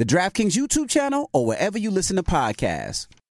the DraftKings YouTube channel, or wherever you listen to podcasts.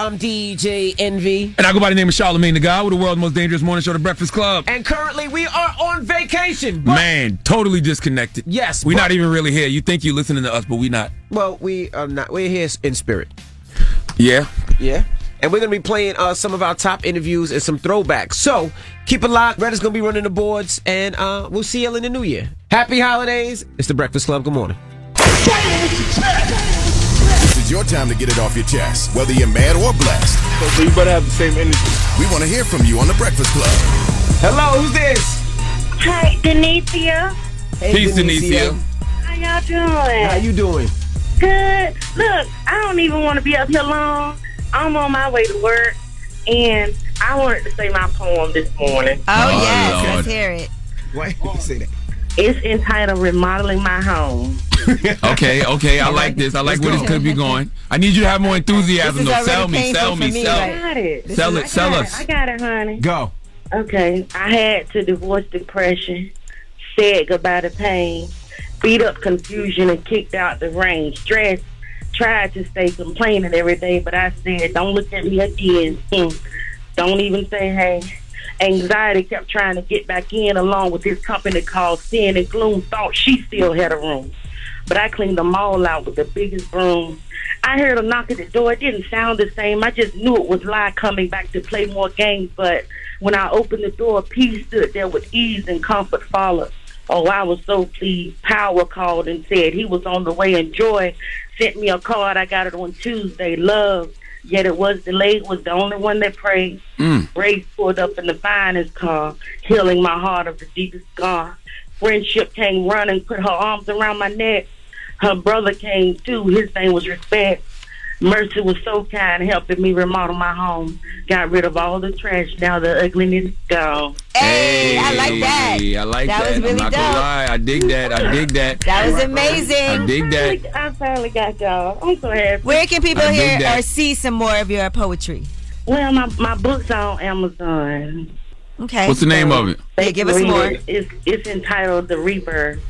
I'm DJ Envy. And I go by the name of Charlamagne the God with the world's most dangerous morning show, The Breakfast Club. And currently we are on vacation. Man, totally disconnected. Yes. We're not even really here. You think you're listening to us, but we're not. Well, we are not. We're here in spirit. Yeah. Yeah. And we're going to be playing uh, some of our top interviews and some throwbacks. So keep it locked. Red is going to be running the boards, and uh, we'll see you in the new year. Happy holidays. It's The Breakfast Club. Good morning. This is your time to get it off your chest, whether you're mad or blessed. So you better have the same energy. We want to hear from you on The Breakfast Club. Hello, who's this? Hi, Denicia. Hey, Peace, Denicia. How y'all doing? How you doing? Good. Look, I don't even want to be up here long. I'm on my way to work, and I wanted to say my poem this morning. Oh, oh yes, Lord. let's hear it. Why did you say that? It's entitled "Remodeling My Home." okay, okay, I like this. I like where this could be going. I need you to have more enthusiasm, though. Sell me, sell me, me, sell, I got it. sell it, sell us. It. I got it, honey. Go. Okay, I had to divorce depression, said goodbye to pain, beat up confusion, and kicked out the rain. Stress, tried to stay complaining every day, but I said, don't look at me again. Hmm. Don't even say hey. Anxiety kept trying to get back in along with this company called Sin and Gloom. Thought she still had a room. But I cleaned them all out with the biggest broom. I heard a knock at the door. It didn't sound the same. I just knew it was Lie coming back to play more games. But when I opened the door, peace stood there with ease and comfort followed. Oh, I was so pleased. Power called and said he was on the way, and joy sent me a card. I got it on Tuesday. Love Yet it was delayed. Was the only one that prayed. Mm. Grace pulled up in the finest car, healing my heart of the deepest scar. Friendship came running, put her arms around my neck. Her brother came too. His name was Respect. Mercy was so kind, helping me remodel my home. Got rid of all the trash. Now the ugliness is gone. Hey, I like that. I like That that. was really I'm not gonna dope. lie. I dig that. I dig that. That was amazing. I dig that. I finally got y'all. I'm so happy. Where can people I hear or see some more of your poetry? Well, my my book's on Amazon. Okay. What's the name of it? Yeah, give us more. It's it's entitled The Rebirth.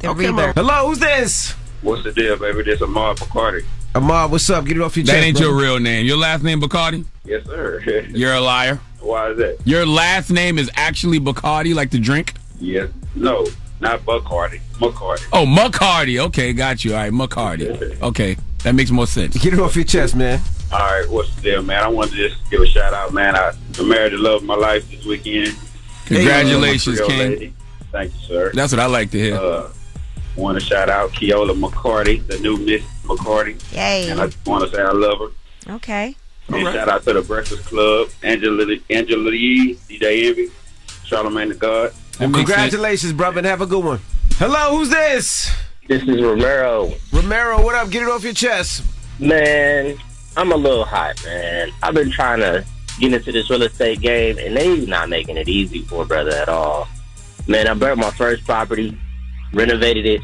The oh, Okay, Hello, who's this? What's the deal, baby? This is Amar Bacardi. Ahmad, what's up? Get it off your That chest. That ain't brother. your real name. Your last name Bacardi? Yes, sir. You're a liar. Why is that? Your last name is actually Bacardi, like the drink? Yes. No, not Bacardi. McCarty. Oh, McCarty. Okay, got you. All right, McCarty. Okay, that makes more sense. Get it off your chest, man. All right, what's the deal, man? I wanted to just give a shout out, man. I married the love of my life this weekend. Congratulations, Uh, my Creole King. lady. Thank you, sir. That's what I like to hear. Uh, want to shout out Keola McCarty, the new Miss McCarty. Yay. And I just want to say I love her. Okay. And shout out to the Breakfast Club, Angela, Angela Yee, DJ Envy, Charlamagne the God. Congratulations, brother, and have a good one. Hello, who's this? This is Romero. Romero, what up? Get it off your chest. Man, I'm a little hot, man. I've been trying to get into this real estate game, and they not making it easy for a brother at all. Man, I bought my first property, renovated it,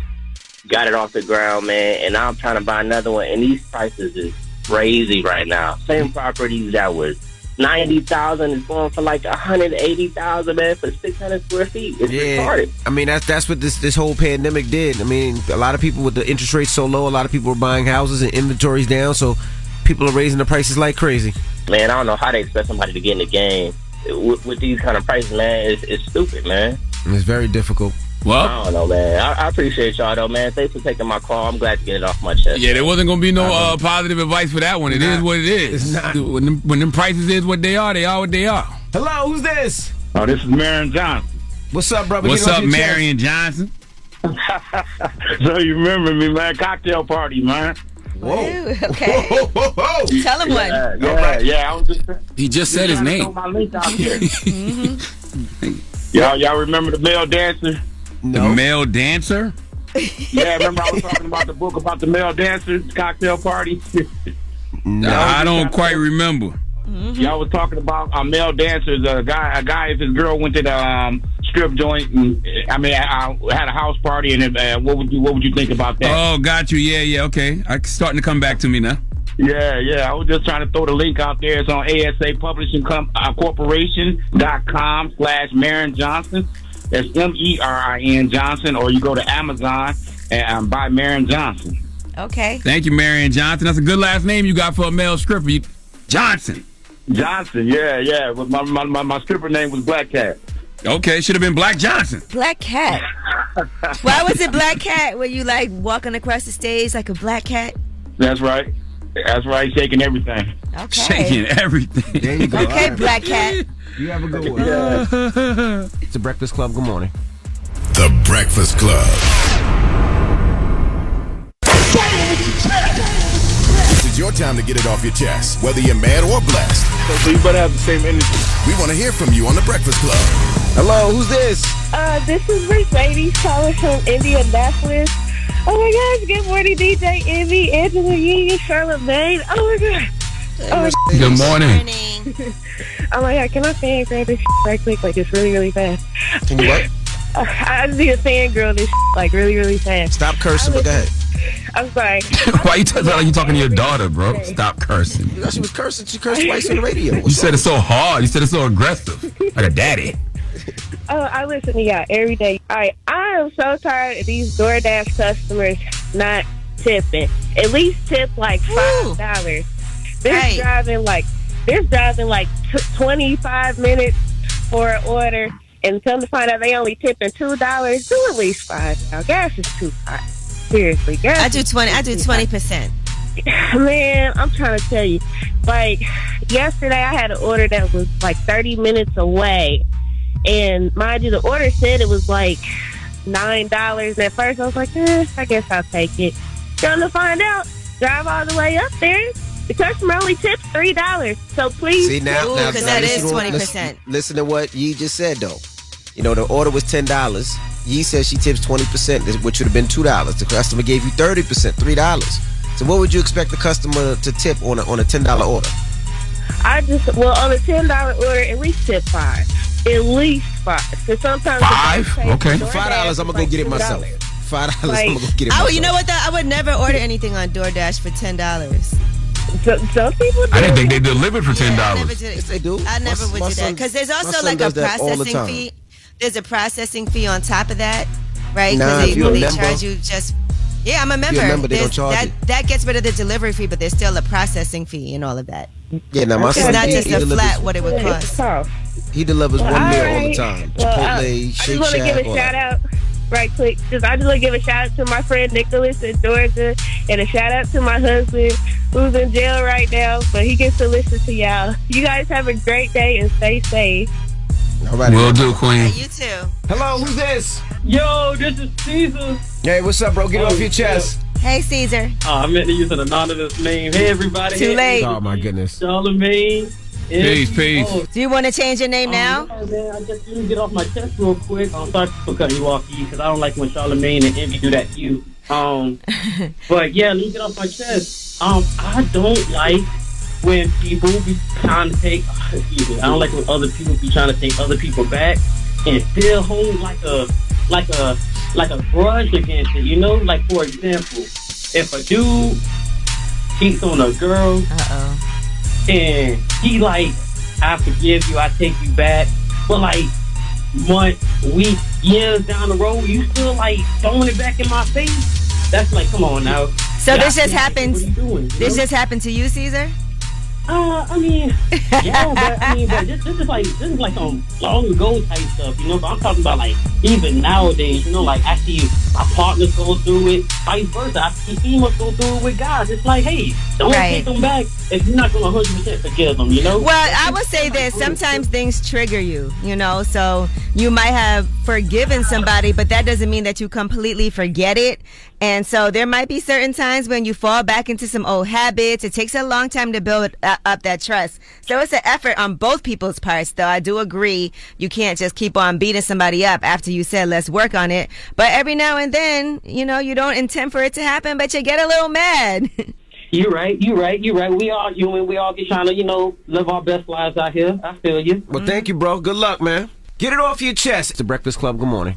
got it off the ground, man, and now I'm trying to buy another one, and these prices is crazy right now. Same properties that was ninety thousand is going for like a hundred eighty thousand, man, for six hundred square feet. It's retarded. I mean that's that's what this this whole pandemic did. I mean, a lot of people with the interest rates so low, a lot of people were buying houses and inventories down, so people are raising the prices like crazy. Man, I don't know how they expect somebody to get in the game with, with these kind of prices, man. It's, it's stupid, man. It's very difficult. Well, I don't know, man. I, I appreciate y'all though, man. Thanks for taking my call. I'm glad to get it off my chest. Yeah, there wasn't gonna be no uh, positive advice for that one. It is what it is. When them, when them prices is what they are, they are what they are. Hello, who's this? Oh, this is Marion Johnson. What's up, brother? What's Get it off up, your chest. Marion Johnson? so you remember me, man? Cocktail party, man. Whoa. Okay. Tell him one. Yeah, yeah, yeah. I was just, He just said his name. my link out here. Mm-hmm. y'all, y'all remember the male dancer? The male dancer? Yeah, remember I was talking about the book about the male dancers cocktail party. No, I don't quite remember. Y'all was talking about a male dancers. A guy, a guy, if his girl went to the um, strip joint, and I mean, I, I had a house party, and uh, what would you, what would you think about that? Oh, got you. Yeah, yeah. Okay, I starting to come back to me now. Yeah, yeah. I was just trying to throw the link out there. It's on ASA Publishing Com- uh, Corporation dot com slash Marin Johnson. That's M E R I N Johnson, or you go to Amazon and um, buy Marion Johnson. Okay. Thank you, Marion Johnson. That's a good last name you got for a male stripper. You- Johnson. Johnson, yeah, yeah. But my, my, my, my stripper name was Black Cat. Okay, should have been Black Johnson. Black cat. Why was it black cat? Were you like walking across the stage like a black cat? That's right. That's right. Shaking everything. Okay. Shaking everything. There you go. Okay, All right. black cat. You have a good one. It's the Breakfast Club. Good morning. The Breakfast Club. This is your time to get it off your chest, whether you're mad or blessed. So you better have the same energy. We want to hear from you on The Breakfast Club. Hello, who's this? Uh, this is Mercedes calling from Indianapolis. Oh my gosh, good morning, DJ Envy, Angela Yee, Charlamagne. Oh my god. Oh, Good morning. oh my god, can I fan grab this right quick, like it's really, really fast? Can you what? Uh, I just need to fan girl this like really, really fast. Stop cursing, but go ahead. I'm sorry. Why you talking like you talking to your daughter, bro? Stop cursing. You know, she was cursing. She cursed twice on the radio. You said it so hard. You said it so aggressive, like a daddy. Oh, I listen to y'all every day. All right, I am so tired of these DoorDash customers not tipping. At least tip like five dollars. They're Right. driving like they're driving like t- twenty five minutes for an order, and come to find out they only tipping two dollars. Do at least five now. Gas is too high. Seriously, gas. I do twenty. I do twenty percent. Man, I'm trying to tell you. Like yesterday, I had an order that was like 30 minutes away, and mind you, the order said it was like nine dollars. And at first, I was like, eh, I guess I'll take it. Come to find out, drive all the way up there, The customer only tips three dollars. So please, See now, Ooh, now, 'cause now that listen is to what- 20%. Listen, listen to what Yee just said though. You know, the order was ten dollars. Yee says she tips twenty percent, which would have been two dollars. The customer gave you thirty percent, three dollars. So what would you expect the customer to tip on a on a ten dollar order? I just well on a ten dollar order, at least tip five, at least five. Because sometimes Five? Okay. Five dollars, I'm gonna is go get it myself. $2. Five dollars, Like- I'm gonna go get it oh, I myself. would, you know what though? I would never order anything on DoorDash for ten dollars. Some people. I didn't think they delivered for ten dollars. did it. Yes, they do. I never My- would my do that because there's also like a does that all the processing fee. There's a processing fee on top of that, right? Nah, Because if they, you're a they member- charge you just. Yeah, I'm a member. you're a member, they don't charge that you. that gets rid of the delivery fee, but there's still a processing fee and all of that. Yeah, now my It's son not just he a flat what it would cost. he delivers Well, one meal all the alright. time. Well, Chipotle, uh, I, I just want to give a all shout out right quick. Just I just want to give a shout out to my friend Nicholas in Georgia, and a shout out to my husband who's in jail right now, but he gets to listen to y'all. You guys have a great day and stay safe. All right, Will do, Queen. You too. Hello, who's this? Yo, this is Caesar. Hey, what's up, bro? Get Oh, off your chest. Hey, Caesar. Oh, I meant to use an anonymous name. Hey, everybody. Too Hey, late. Oh my goodness. Charlamagne. Peace, peace. Oh, Do you want to change your name now? oh, man, I just let me get off my chest real quick. I'm sorry for cutting you off, because I don't like when Charlamagne and Envy do that to you. Um, but yeah, let me get off my chest. Um, I don't like when people be trying to take. Excuse me. I don't like when other people be trying to take other people back and still hold like a like a like a grudge against it. You know, like for example, if a dude cheats on a girl Uh oh. and he like, I forgive you, I take you back. But like month, week, years down the road, you still like throwing it back in my face. That's like, come on now. So Yeah, this just happened. What are you doing? you This know? just happened to you, Caesar? Uh, I mean, yeah, but I mean, but this, this is like this is like some long ago type stuff, you know. But I'm talking about like even nowadays, you know, like I see my partners go through it, vice versa. I see females go through it with guys. It's like, hey, don't Right. take them back if you're not going to 100 percent forgive them, you know. Well, I would say this. Sometimes things trigger you, you know, so you might have forgiven somebody, but that doesn't mean that you completely forget it. And so there might be certain times when you fall back into some old habits. It takes a long time to build uh, up that trust. So it's an effort on both people's parts, though. I do agree you can't just keep on beating somebody up after you said, let's work on it. But every now and then, you know, you don't intend for it to happen, but you get a little mad. You're right. You're right. You're right. We all human. We all get trying to, you know, live our best lives out here. I feel you. Well, thank you, bro. Good luck, man. Get it off your chest. It's the Breakfast Club. Good morning.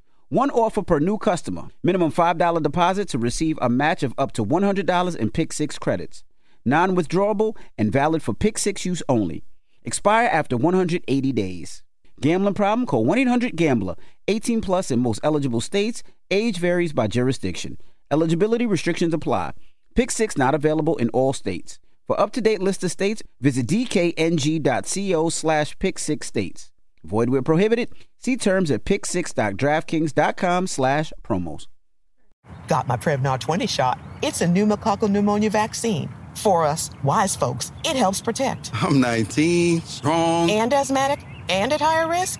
One offer per new customer. Minimum $5 deposit to receive a match of up to $100 in Pick 6 credits. Non withdrawable and valid for Pick 6 use only. Expire after 180 days. Gambling problem? Call 1 800 Gambler. 18 plus in most eligible states. Age varies by jurisdiction. Eligibility restrictions apply. Pick 6 not available in all states. For up to date list of states, visit dkng.co slash pick 6 states. Void where prohibited. See terms at pick6.draftkings.com slash promos. Got my Prevnar 20 shot. It's a pneumococcal pneumonia vaccine. For us, wise folks, it helps protect. I'm 19, strong. And asthmatic and at higher risk?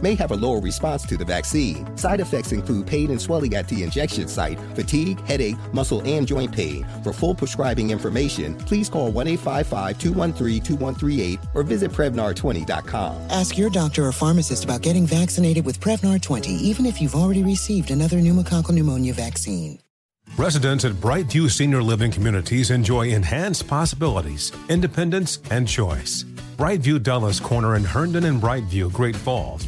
may have a lower response to the vaccine. Side effects include pain and swelling at the injection site, fatigue, headache, muscle, and joint pain. For full prescribing information, please call 1 855 213 2138 or visit Prevnar20.com. Ask your doctor or pharmacist about getting vaccinated with Prevnar 20, even if you've already received another pneumococcal pneumonia vaccine. Residents at Brightview Senior Living Communities enjoy enhanced possibilities, independence, and choice. Brightview Dulles Corner in Herndon and Brightview, Great Falls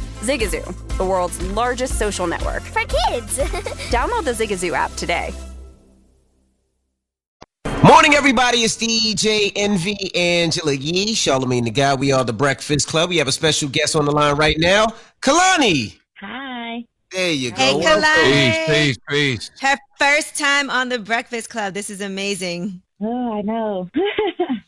Zigazoo, the world's largest social network. For kids! Download the Zigazoo app today. Morning, everybody. It's DJ Envy, Angela Yee, Charlamagne the God. We are the Breakfast Club. We have a special guest on the line right now, Kehlani. Hi. There you go. Hey, Kehlani. Peace, peace, peace. Her first time on the Breakfast Club. This is amazing. Oh, I know.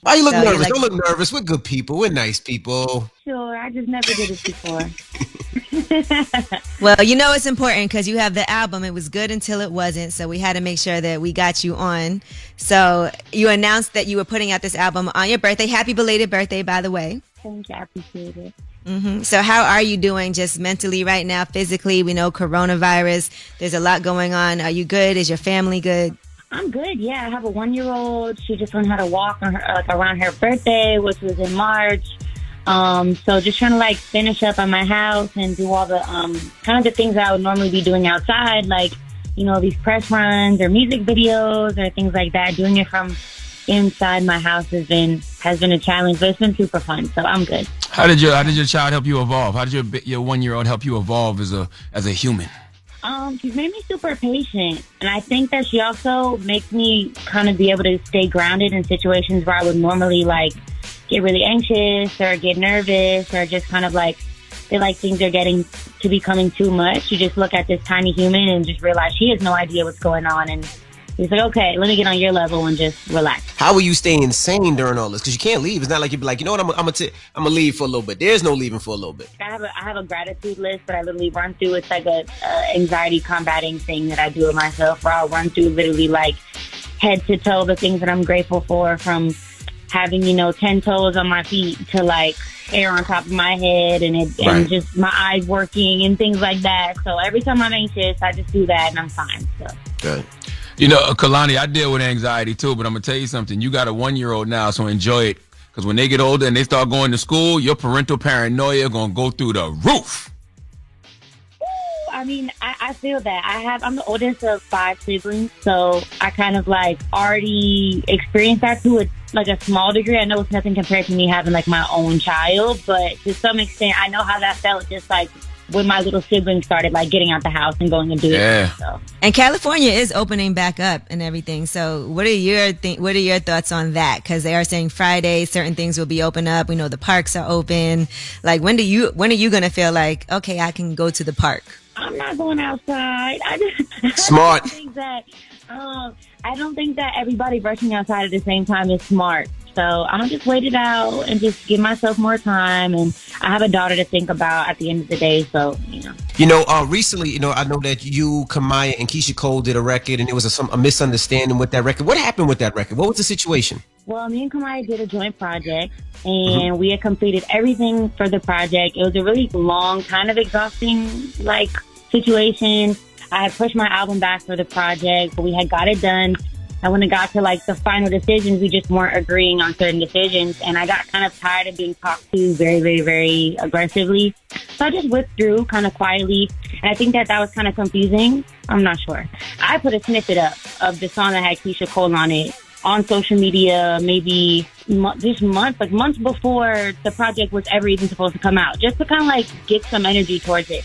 Why you look So you're nervous? like- Don't look nervous. We're good people. We're nice people. Sure, I just never did it before. Well, you know it's important because you have the album. It was good until it wasn't, so we had to make sure that we got you on. So you announced that you were putting out this album on your birthday. Happy belated birthday, by the way. Thank you, I appreciate it. hmm So how are you doing just mentally right now, physically? We know coronavirus. There's a lot going on. Are you good? Is your family good? I'm good. Yeah, I have a one-year-old. She just learned how to walk on her, like around her birthday, which was in March. Um, so just trying to like finish up at my house and do all the um kind of the things that I would normally be doing outside, like you know these press runs or music videos or things like that. Doing it from inside my house has been has been a challenge, but it's been super fun. So I'm good. How did your How did your child help you evolve? How did your your one year old help you evolve as a as a human? Um, she's made me super patient, and I think that she also makes me kind of be able to stay grounded in situations where I would normally like get really anxious or get nervous or just kind of like feel like things are getting to becoming too much. You just look at this tiny human and just realize she has no idea what's going on, and he's like, okay, let me get on your level and just relax. How are you staying sane during all this? Because you can't leave. It's not like you'd be like, you know what? I'm, I'm gonna t- I'm gonna leave for a little bit. There's no leaving for a little bit. I have a I have a gratitude list that I literally run through. It's like a uh, anxiety combating thing that I do with myself, where I'll run through literally like head to toe the things that I'm grateful for, from having you know ten toes on my feet to like hair on top of my head and it Right. and just my eyes working and things like that. So every time I'm anxious, I just do that and I'm fine. So Good. You know, uh, Kehlani, I deal with anxiety too, but I'm gonna tell you something. You got a one year old now, so enjoy it. Because when they get older and they start going to school, your parental paranoia gonna go through the roof. I mean, I, I feel that. I have I'm the oldest of five siblings, so I kind of like already experienced that to a like a small degree. I know it's nothing compared to me having like my own child, but to some extent I know how that felt just like when my little siblings started like getting out the house and going and doing Yeah. it. So. And California is opening back up and everything. So, what are your th- what are your thoughts on that? Because they are saying Friday certain things will be open up. We know the parks are open. Like, when do you when are you gonna feel like okay, I can go to the park? I'm not going outside. I just Smart. I don't think that um, I don't think that everybody rushing outside at the same time is smart. So I'll just wait it out and just give myself more time. And I have a daughter to think about at the end of the day. So you know, You know, uh, recently, you know, I know that you, Kamaiyah, and Keyshia Cole did a record, and it was a, some, a misunderstanding with that record. What happened with that record? What was the situation? well, me and Kamaiyah did a joint project, and we had completed everything for the project. It was a really long, kind of exhausting, like situation. I had pushed my album back for the project, but we had got it done. And when it got to like the final decisions, we just weren't agreeing on certain decisions. And I got kind of tired of being talked to very, very, very aggressively. So I just withdrew kind of quietly. And I think that that was kind of confusing. I'm not sure. I put a snippet up of the song that had Keyshia Cole on it on social media, maybe mo- just months, like months before the project was ever even supposed to come out, just to kind of like get some energy towards it.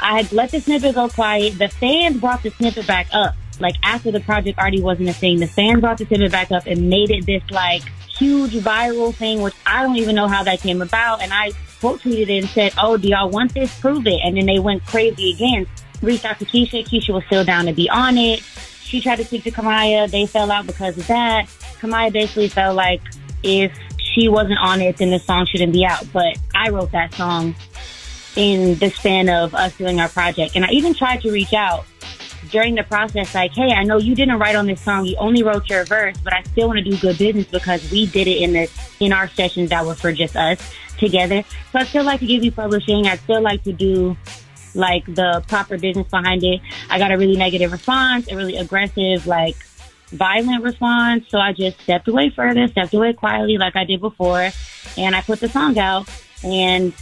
I had let the snippet go quiet. The fans brought the snippet back up. Like after the project already wasn't a thing, the fans brought the snippet back up and made it this like huge viral thing, which I don't even know how that came about. And I quote tweeted it and said, "Oh, do y'all want this? Prove it." And then they went crazy again. Reached out to Keyshia. Keyshia was still down to be on it. She tried to speak to Kamaiyah. They fell out because of that. Kamaiyah basically felt like if she wasn't on it, then the song shouldn't be out. But I wrote that song in the span of us doing our project. And I even tried to reach out during the process, like, hey, I know you didn't write on this song. You only wrote your verse, but I still want to do good business because we did it in the in our sessions that were for just us together. So I still like to give you publishing. I still like to do like the proper business behind it. I got a really negative response, a really aggressive, like violent response. So I just stepped away further, stepped away quietly like I did before, and I put the song out and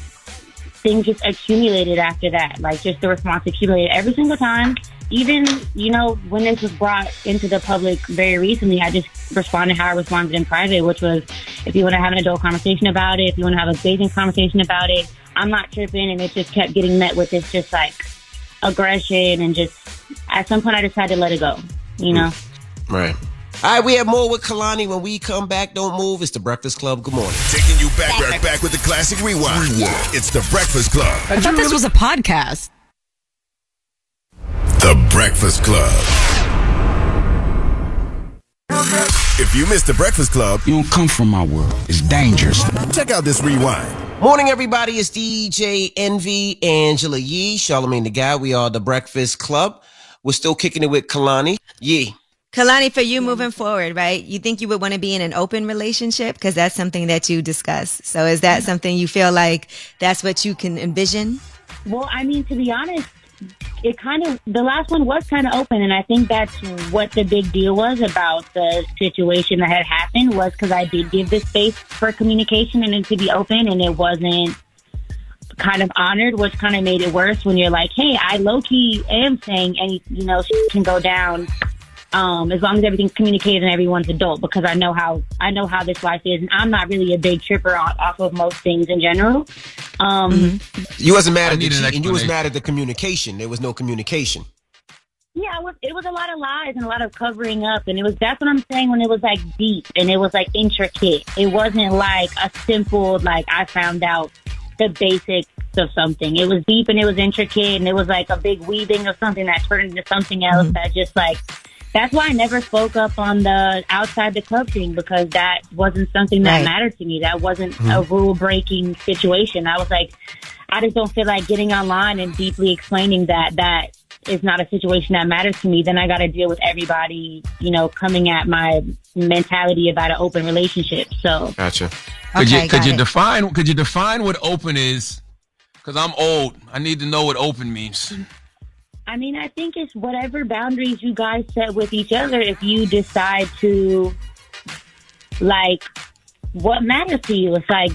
things just accumulated after that. Like just the response accumulated every single time. Even, you know, when this was brought into the public very recently, I just responded how I responded in private, which was if you want to have an adult conversation about it, if you want to have a dating conversation about it, I'm not tripping. And it just kept getting met with this just like aggression and just at some point I decided to let it go, you know? Mm. Right. All right, we have more with Kehlani when we come back. Don't move. It's the Breakfast Club. Good morning. Taking you back, back, back with the classic rewind. It's the Breakfast Club. I thought this was a podcast. The Breakfast Club. If you missed the Breakfast Club, you don't come from my world. It's dangerous. Check out this rewind. Morning, everybody. It's DJ Envy, Angela Yee, Charlamagne the God. We are the Breakfast Club. We're still kicking it with Kehlani. Yee. Kehlani, for you moving forward, right? You think you would want to be in an open relationship because that's something that you discuss. So is that something you feel like that's what you can envision? Well, I mean, to be honest, it kind of the last one was kind of open, and I think that's what the big deal was about the situation that had happened was because I did give the space for communication and it to be open, and it wasn't kind of honored, which kind of made it worse when you're like, "Hey, I low key am saying, and you know, she can go down." Um, as long as everything's communicated and everyone's adult, because I know how I know how this life is, and I'm not really a big tripper off, off of most things in general. Um, You wasn't mad at the need an cheating. You was mad at the communication. There was no communication. Yeah, it was, it was a lot of lies and a lot of covering up, and it was that's what I'm saying when it was like deep and it was like intricate. It wasn't like a simple like I found out the basics of something. It was deep and it was intricate and it was like a big weaving of something that turned into something else that just like that's why I never spoke up on the outside the club thing because that wasn't something that Right. mattered to me. That wasn't mm-hmm. a rule breaking situation. I was like, I just don't feel like getting online and deeply explaining that that is not a situation that matters to me. Then I got to deal with everybody, you know, coming at my mentality about an open relationship. So Gotcha. Could Okay, you could you it. define could you define what open is? Because I'm old. I need to know what open means. I mean, I think it's whatever boundaries you guys set with each other. If you decide to, like, what matters to you, it's like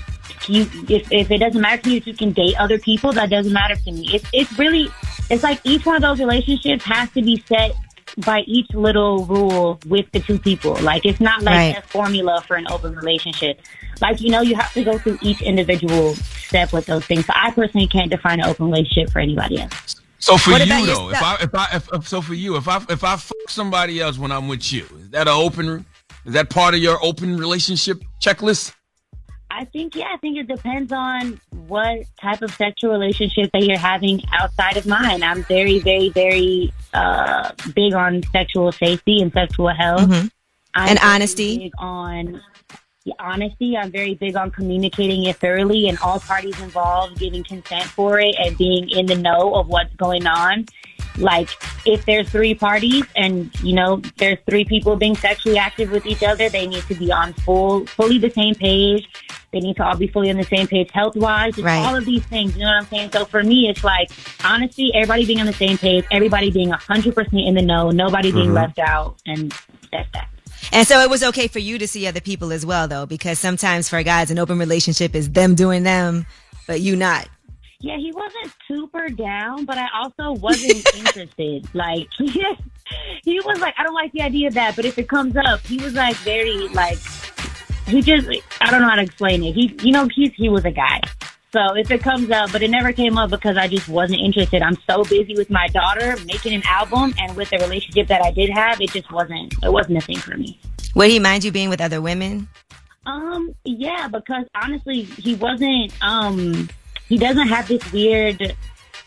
you. If, if it doesn't matter to you, if you can date other people, that doesn't matter to me. It's it's really, it's like each one of those relationships has to be set by each little rule with the two people. Like it's not like Right. a formula for an open relationship. Like you know, you have to go through each individual step with those things. So I personally can't define an open relationship for anybody else. So for What you though, if I if I if, if so for you, if I if I fuck somebody else when I'm with you, is that an open? Is that part of your open relationship checklist? I think yeah, I think it depends on what type of sexual relationship that you're having outside of mine. I'm very, very, very uh, big on sexual safety and sexual health. Mhm. I'm And honesty. Big on the honesty. I'm very big on communicating it thoroughly and all parties involved giving consent for it and being in the know of what's going on. Like if there's three parties and you know there's three people being sexually active with each other, they need to be on full, fully the same page. They need to all be fully on the same page health wise. Right. all of these things. You know what I'm saying? So for me, it's like honesty, everybody being on the same page, everybody being hundred percent in the know, nobody being Mhm. left out, and that's that. And so it was okay for you to see other people as well, though, because sometimes for guys, an open relationship is them doing them, but you not. Yeah, he wasn't super down, but I also wasn't interested. Like, he was like, I don't like the idea of that, but if it comes up, he was like very like, he just, I don't know how to explain it. He, you know, he he was a guy. So if it comes up, but it never came up because I just wasn't interested. I'm so busy with my daughter making an album, and with the relationship that I did have, it just wasn't, it wasn't a thing for me. Would he mind you being with other women? Um, yeah, because honestly, he wasn't. Um, he doesn't have this weird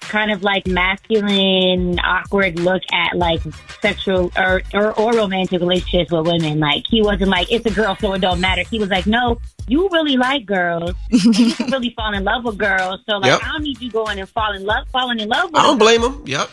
kind of like masculine, awkward look at like sexual or, or or romantic relationships with women. Like he wasn't like it's a girl, so it don't matter. He was like, no, you really like girls. you can really fall in love with girls. So like, Yep. I don't need you going and fall in love, falling in love with. I don't blame him. Yep.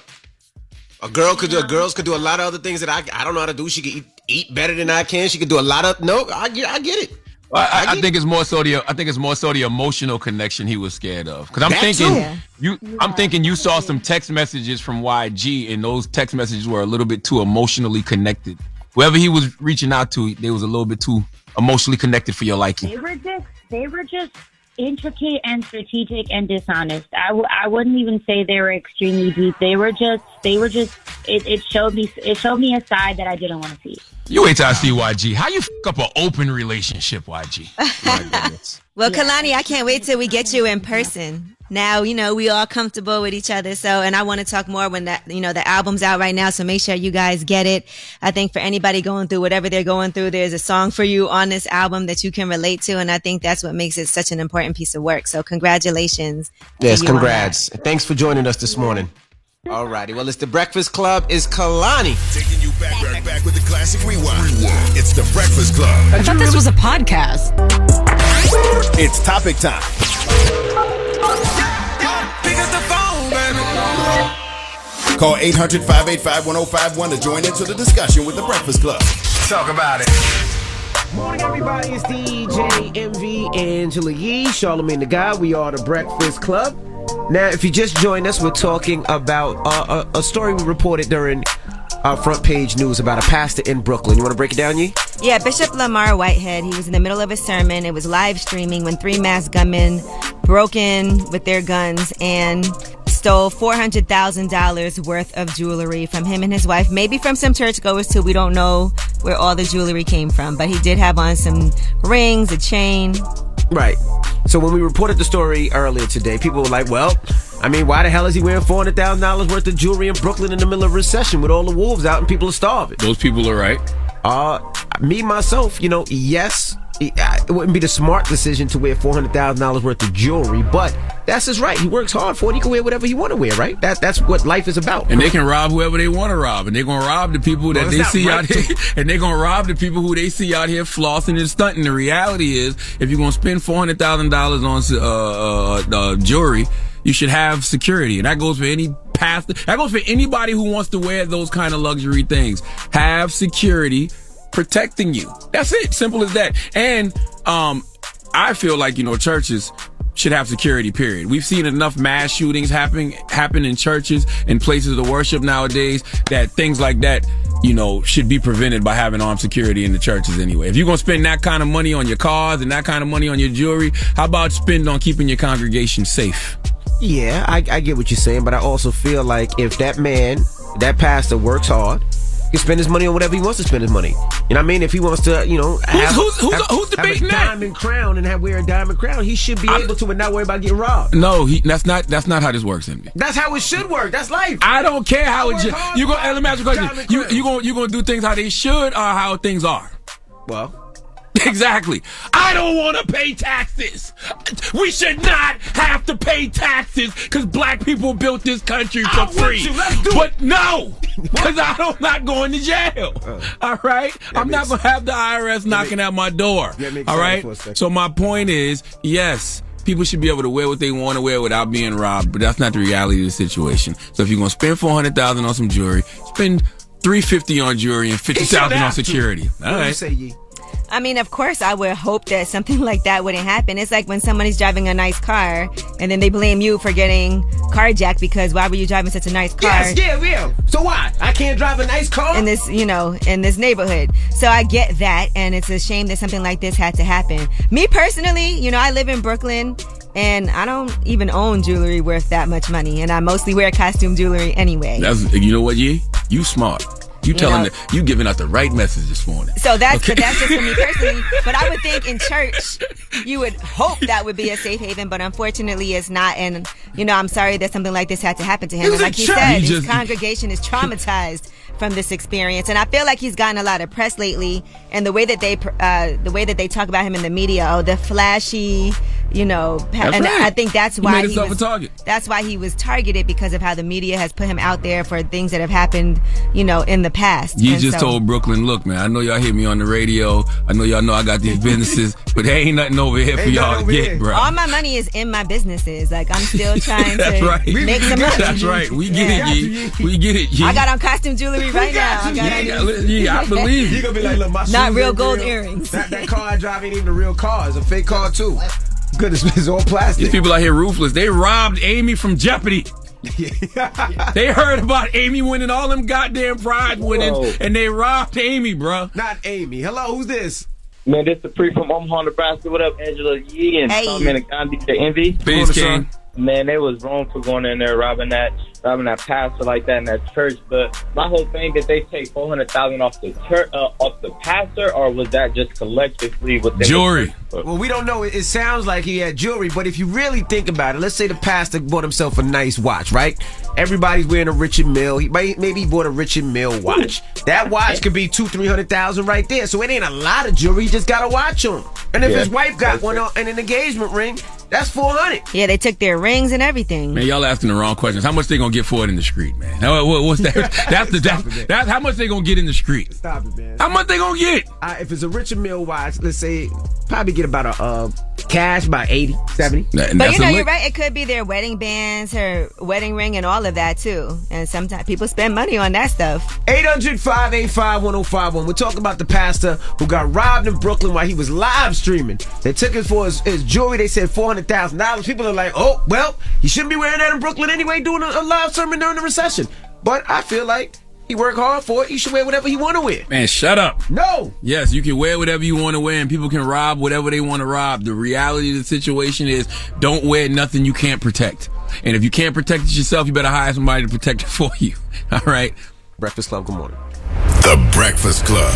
A girl could do. A Girls could do a lot of other things that I I don't know how to do. She could eat, eat better than I can. She could do a lot of. No, I get I get it. I, I, I think it's more so the I think it's more so the emotional connection he was scared of. Because I'm That thinking too. Yeah. you I'm thinking you saw some text messages from YG and those text messages were a little bit too emotionally connected. Whoever he was reaching out to, they was a little bit too emotionally connected for your liking. They were just they were just intricate and strategic and dishonest. I, w- I wouldn't even say they were extremely deep. They were just they were just it, it showed me it showed me a side that I didn't want to see. You wait till I see YG. How you fuck up an open relationship, YG? Well, Kehlani, I can't wait till we get you in person. Now, you know, we all comfortable with each other. So, and I want to talk more when that, you know, the album's out right now. So make sure you guys get it. I think for anybody going through whatever they're going through, there's a song for you on this album that you can relate to. And I think that's what makes it such an important piece of work. So congratulations. Yes, you on that. congrats. Thanks for joining us this morning. All righty. Well, it's the Breakfast Club. Is Kehlani. Taking you back, back, back with the classic rewind. It's the Breakfast Club. I thought this was a podcast. It's topic time. Call 800 585 1051 to join into the discussion with the Breakfast Club. Talk about it. Morning, everybody. It's DJ Envy Angela Yee, Charlamagne the God. We are the Breakfast Club. Now, if you just joined us, we're talking about uh, a, a story we reported during our front page news about a pastor in Brooklyn. You want to break it down, Yee? Yeah, Bishop Lamar Whitehead, he was in the middle of a sermon. It was live streaming when three masked gunmen broke in with their guns and stole $400,000 worth of jewelry from him and his wife. Maybe from some churchgoers too. We don't know where all the jewelry came from, but he did have on some rings, a chain. Right. So when we reported the story earlier today, people were like, well, I mean, why the hell is he wearing $400,000 worth of jewelry in Brooklyn in the middle of a recession with all the wolves out and people are starving? Those people are right. Uh, me, myself, you know, yes, it wouldn't be the smart decision to wear $400,000 worth of jewelry, but that's his right. He works hard for it. He can wear whatever he want to wear, right? That, that's what life is about. And they can rob whoever they want to rob, and they're gonna rob the people that Well, they see right out here, and they're gonna rob the people who they see out here flossing and stunting. The reality is, if you're gonna spend four hundred thousand dollars on uh, uh, uh, jewelry, you should have security, and that goes for any pastor. That goes for anybody who wants to wear those kind of luxury things. Have security protecting you. That's it. Simple as that. And um, I feel like you know churches should have security. Period. We've seen enough mass shootings happen happen in churches and places of worship nowadays that things like that. You know, should be prevented by having armed security in the churches anyway. If you're gonna spend that kind of money on your cars and that kind of money on your jewelry, how about spend on keeping your congregation safe? Yeah, I, I get what you're saying, but I also feel like if that man, that pastor works hard, can spend his money on whatever he wants to spend his money. You know what I mean? If he wants to, you know, have, who's- who's- have, who's have debating a that? diamond crown and have wear a diamond crown, he should be able to and not worry about getting robbed. No, he, that's not that's not how this works, Envy. That's how it should work. That's life. I don't care how I it. work You go. for Let ask you a question. You crown. you gonna you gonna do things how they should or how things are? Well, Exactly. I don't want to pay taxes. We should not have to pay taxes because black people built this country for free. to. But no, because I'm not going to jail. Uh. All right? I'm not going to have the IRS knocking at my door. Make All right? for a second. So my point is, yes. People should be able to wear what they want to wear without being robbed, but that's not the reality of the situation. So if you're gonna spend four hundred thousand on some jewelry, spend three fifty on jewelry and fifty thousand on have to. security. All What do you say, Yee? I mean, of course, I would hope that something like that wouldn't happen. It's like when somebody's driving a nice car and then they blame you for getting carjacked because why were you driving such a nice car? Yes, yeah, yeah. So why? I can't drive a nice car? in this, you know, in this neighborhood. So I get that, and it's a shame that something like this had to happen. Me personally, you know, I live in Brooklyn, and I don't even own jewelry worth that much money, and I mostly wear costume jewelry anyway. That's you know what, Yee? You smart. You You telling know- the, you giving out the right message this morning. So that's Okay. but that's just for me personally. But I would think in church, you would hope that would be a safe haven, but unfortunately, it's not. And you know, I'm sorry that something like this had to happen to him. And like he church. said, He his congregation is traumatized from this experience, and I feel like he's gotten a lot of press lately. And the way that they uh, the way that they talk about him in the media, oh, the flashy, you know, pa- That's and right. I think that's He why made he himself a was target. that's why he was targeted because of how the media has put him out there for things that have happened, you know, in the past. You And just so- told Brooklyn, look, man, I know y'all hear me on the radio. I know y'all know I got these businesses, but there ain't nothing over here for y'all nothing to get, here. bro. All my money is in my businesses. Like I'm still trying That's to right. make some money. That's right. We get Yeah. it, Yee. We get it, Yee. I got on costume jewelry right now. I got Yeah, yeah, yeah, I believe You gonna be like, look, my Not real gold real. earrings. That, that car I drive ain't even a real car. It's a fake car too. Goodness, it's all plastic. These people out here ruthless. They robbed Amy from Jeopardy. they heard about Amy winning all them goddamn prize winnings, Whoa. and they robbed Amy, bro. Not Amy. Hello, who's this? Man, this is the Pre from Omaha, Nebraska. What up, Angela Yee and Hey. Tom and Gandhi the Envy? Peace, King. Man, they was wrong for going in there robbing that robbing that pastor like that in that church. But my whole thing did they take four hundred thousand off the church uh, off the pastor, or was that just collectively within the Jewelry. church? Well, we don't know. It, it sounds like he had jewelry, but if you really think about it, let's say the pastor bought himself a nice watch, right? Everybody's wearing a Richard Mille. He may, maybe he bought a Richard Mille watch. That watch could be two, three hundred thousand right there. So it ain't a lot of jewelry. He just got a watch on. And if Yeah. his wife got one on, and an engagement ring, that's four hundred. Yeah, they took their rings and everything. Man, y'all asking the wrong questions. How much they gonna get for it in the street, man? Now, what- what's that? That's the that's, that's how much they gonna get in the street. Stop it, man. How much they gonna get? Uh, if it's a Richard Mille watch, let's say probably get about a uh, cash by 80, 70. But you know, you're right. It could be their wedding bands, her wedding ring, and all of that too. And sometimes people spend money on that stuff. 800 585 1051. We're talking about the pastor who got robbed in Brooklyn while he was live streaming. They took it for his, his jewelry. They said $400,000. People are like, oh, well, you shouldn't be wearing that in Brooklyn anyway, doing a, a live sermon during the recession. But I feel like he worked hard for it. He should wear whatever he want to wear. Man, shut up. No. Yes, you can wear whatever you want to wear, and people can rob whatever they want to rob. The reality of the situation is, don't wear nothing you can't protect. And if you can't protect it yourself, you better hire somebody to protect it for you. All right. Breakfast Club. Good morning. The Breakfast Club.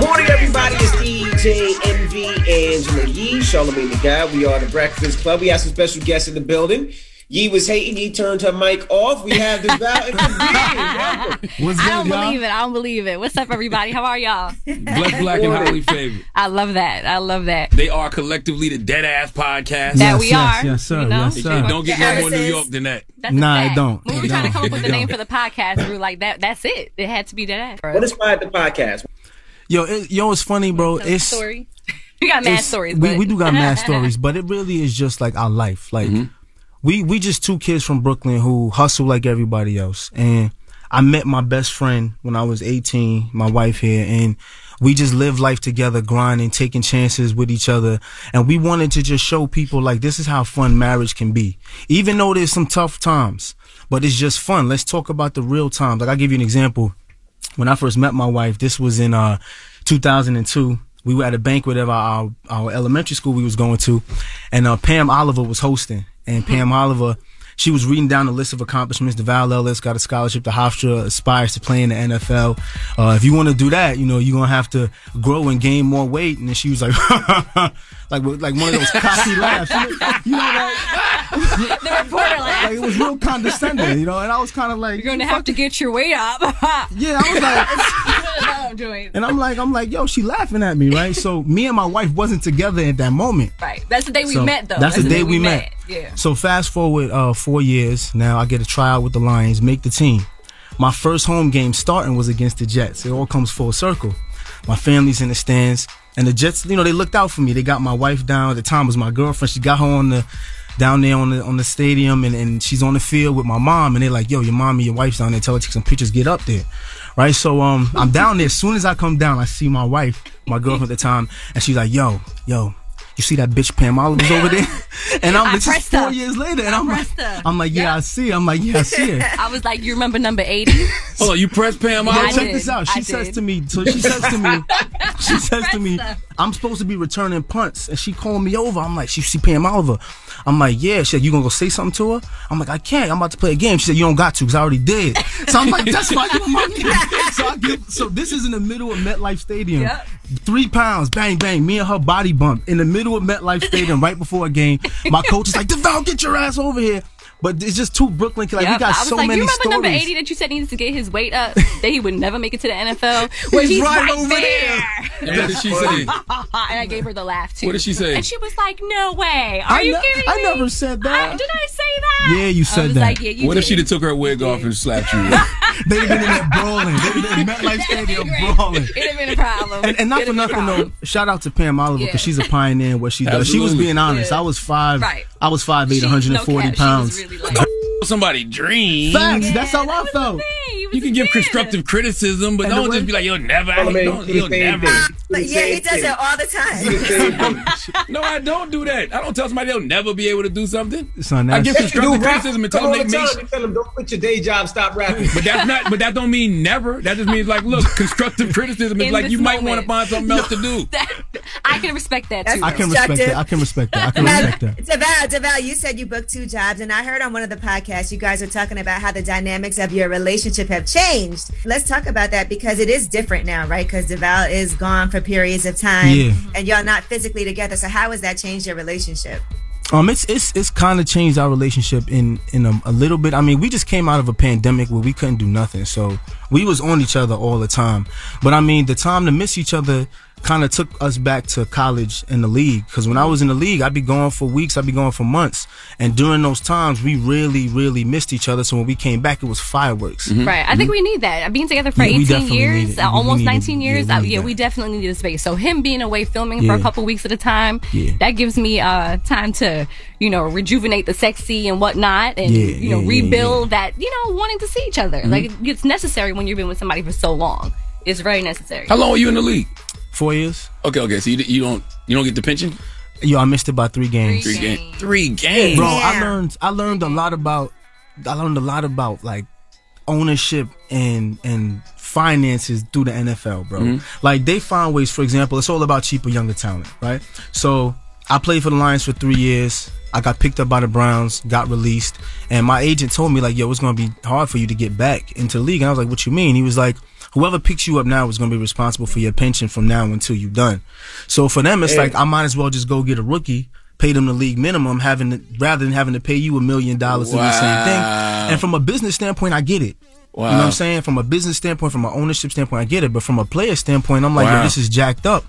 Morning, everybody. It's DJ Envy Angela Yee, Charlamagne the God. We are the Breakfast Club. We have some special guests in the building. Yee was hating. He turned her mic off. We have the Val and What's I don't believe it. I don't believe it. What's up, everybody? How are y'all? Black, black, and highly favored. I love that. I love that. They are collectively the Dead Ass Podcast. That we are. yes, sir, You know? yes, sir. Don't get no more New York than that. That's Nah, a it don't. When we It were trying to come up with a name for the podcast, we were like, that. That's it. It had to be that. What inspired the podcast? Yo, it, yo, it's funny, bro. Tell the It's story. We got mad stories. We, we do got mad stories, but it really is just like our life. Like mm-hmm. we we just two kids from Brooklyn who hustle like everybody else. And I met my best friend when I was 18, my wife here, and we just lived life together, grinding, taking chances with each other. And we wanted to just show people like this is how fun marriage can be. Even though there's some tough times, but it's just fun. Let's talk about the real times. Like I'll give you an example when I first met my wife, this was in uh 2002. We were at a banquet of our, our elementary school we was going to, and uh, Pam Oliver was hosting. And Pam Oliver, she was reading down the list of accomplishments. Devale Ellis got a scholarship to Hofstra, aspires to play in the NFL. Uh, if you want to do that, you know, you're gonna have to grow and gain more weight. And then she was like, like like one of those cocky laughs. You know, you know that? the reporter like, like it was real condescending, you know. And I was kind of like, You're gonna have to get your weight up. yeah, I was like, no, and I'm like, I'm like, yo, she laughing at me, right? So me and my wife wasn't together at that moment. Right. That's the day we So, met, though. That's, the day, we met. Yeah. So fast forward uh, four years. Now I get a tryout with the Lions, make the team. My first home game starting was against the Jets. It all comes full circle. My family's in the stands, and the Jets, you know, they looked out for me. They got my wife down. At the time it was my girlfriend. She got her on the down there on the on the stadium, and, and she's on the field with my mom. And they're like, "Yo, your mom and your wife's down there. Tell her to take some pictures. Get up there." Right, so um, I'm down there. As soon as I come down, I see my wife, my girlfriend at the time, and she's like, "Yo, yo, you see that bitch Pam Oliver's over there?" And I'm I this is four her. years later, and I I'm like, pressed her. I'm like, yeah, I see. her." I'm like, yeah, I see her. I was like, you remember number 80? Hold on, you press Pam Yo, I Oliver? check did. this out. She I says did. to me, so she says to me, she says to me, Press her. I'm supposed to be returning punts, and she called me over. I'm like, she see Pam Oliver. I'm like, yeah. She said, you gonna go say something to her? I'm like, I can't. I'm about to play a game. She said, you don't got to, cause I already did. So I'm like, that's why you my So I get, so this is in the middle of MetLife Stadium. Yep. Three pounds, bang bang. Me and her body bump in the middle of MetLife Stadium right before a game. My coach is like, Devale, get your ass over here. But it's just too Brooklyn. Like we Yep. got I was so like, many you remember stories. number 80 that you said needed to get his weight up, that he would never make it to the NFL? Well, He's he's, right right, over there. And what did she say? and I gave her the laugh too. What did she say? And she was like, "No way! Are I you ne- kidding I me?" I never said that. I- did I say that? Yeah, you I said was that. like, yeah, you What if she'd have took her wig off and slapped you? They'd have been in there brawling. They'd have been in MetLife Stadium brawling. It'd have been a problem. And, and not for It'd have nothing though, shout out to Pam Oliver because Yeah. she's a pioneer in what she does. She was being honest. Yeah. I was five. Right. I was five eight, She- 140 no cap, she was pounds. Really like- Somebody dream. Facts. That's how I felt. You can give constructive criticism, but And don't way- just be like, "You'll never." Charlamagne, Don't, you'll never. thing. But yeah, he does it all the time. No, I don't do that. I don't tell somebody they'll never be able to do something. Son, I that's- give constructive rap. criticism and tell them they make. tell him, tell him, don't quit your day job, stop rapping. But that's not. But that don't mean never. That just means like, look, constructive criticism is like this you might want to find something else to do. That- I can respect that too. I can respect that. I can respect that. I can respect that. Devale, Devale, you said you booked two jobs, and I heard on one of the podcasts you guys are talking about how the dynamics of your relationship have changed. Let's talk about that because it is different now, right? Because Devale is gone for periods of time, Yeah. and y'all not physically together. So how has that changed your relationship? Um, it's it's it's kind of changed our relationship in in a, a little bit. I mean, we just came out of a pandemic where we couldn't do nothing, so we was on each other all the time. But I mean, the time to miss each other kind of took us back to college and the league. Because when I was in the league, I'd be gone for weeks, I'd be gone for months, and during those times, we really really missed each other. So when we came back, it was fireworks. Right. I think we need that. Being together for Yeah, 18 years, uh, We- we almost need it. 19 Yeah, years, we uh, yeah, we definitely need a space. So him being away filming for a couple weeks at a time, Yeah. that gives me uh, time to, you know, rejuvenate the sexy and whatnot and, Yeah, you know, yeah, yeah, rebuild that, you know, wanting to see each other. Mhm. Like, it's necessary when you've been with somebody for so long. It's very necessary. How long were you in the league? Four years. Okay, okay. So you, you don't you don't get the pension? Yo, I missed it by three games. Three games. Three games. Bro, I learned I learned a lot about I learned a lot about like ownership and and finances through the NFL, bro. Mhm. Like they find ways, for example, it's all about cheaper younger talent, right? So I played for the Lions for three years. I got picked up by the Browns, got released, and my agent told me like, "Yo, it's gonna be hard for you to get back into the league." And I was like, "What you mean?" He was like, "Whoever picks you up now is gonna be responsible for your pension from now until you're done." So for them, it's Hey. like I might as well just go get a rookie, pay them the league minimum, having to, rather than having to pay you a million dollars to do the same thing. And from a business standpoint, I get it. You know what I'm saying? From a business standpoint, from an ownership standpoint, I get it. But from a player standpoint, I'm like, Wow. yo, this is jacked up.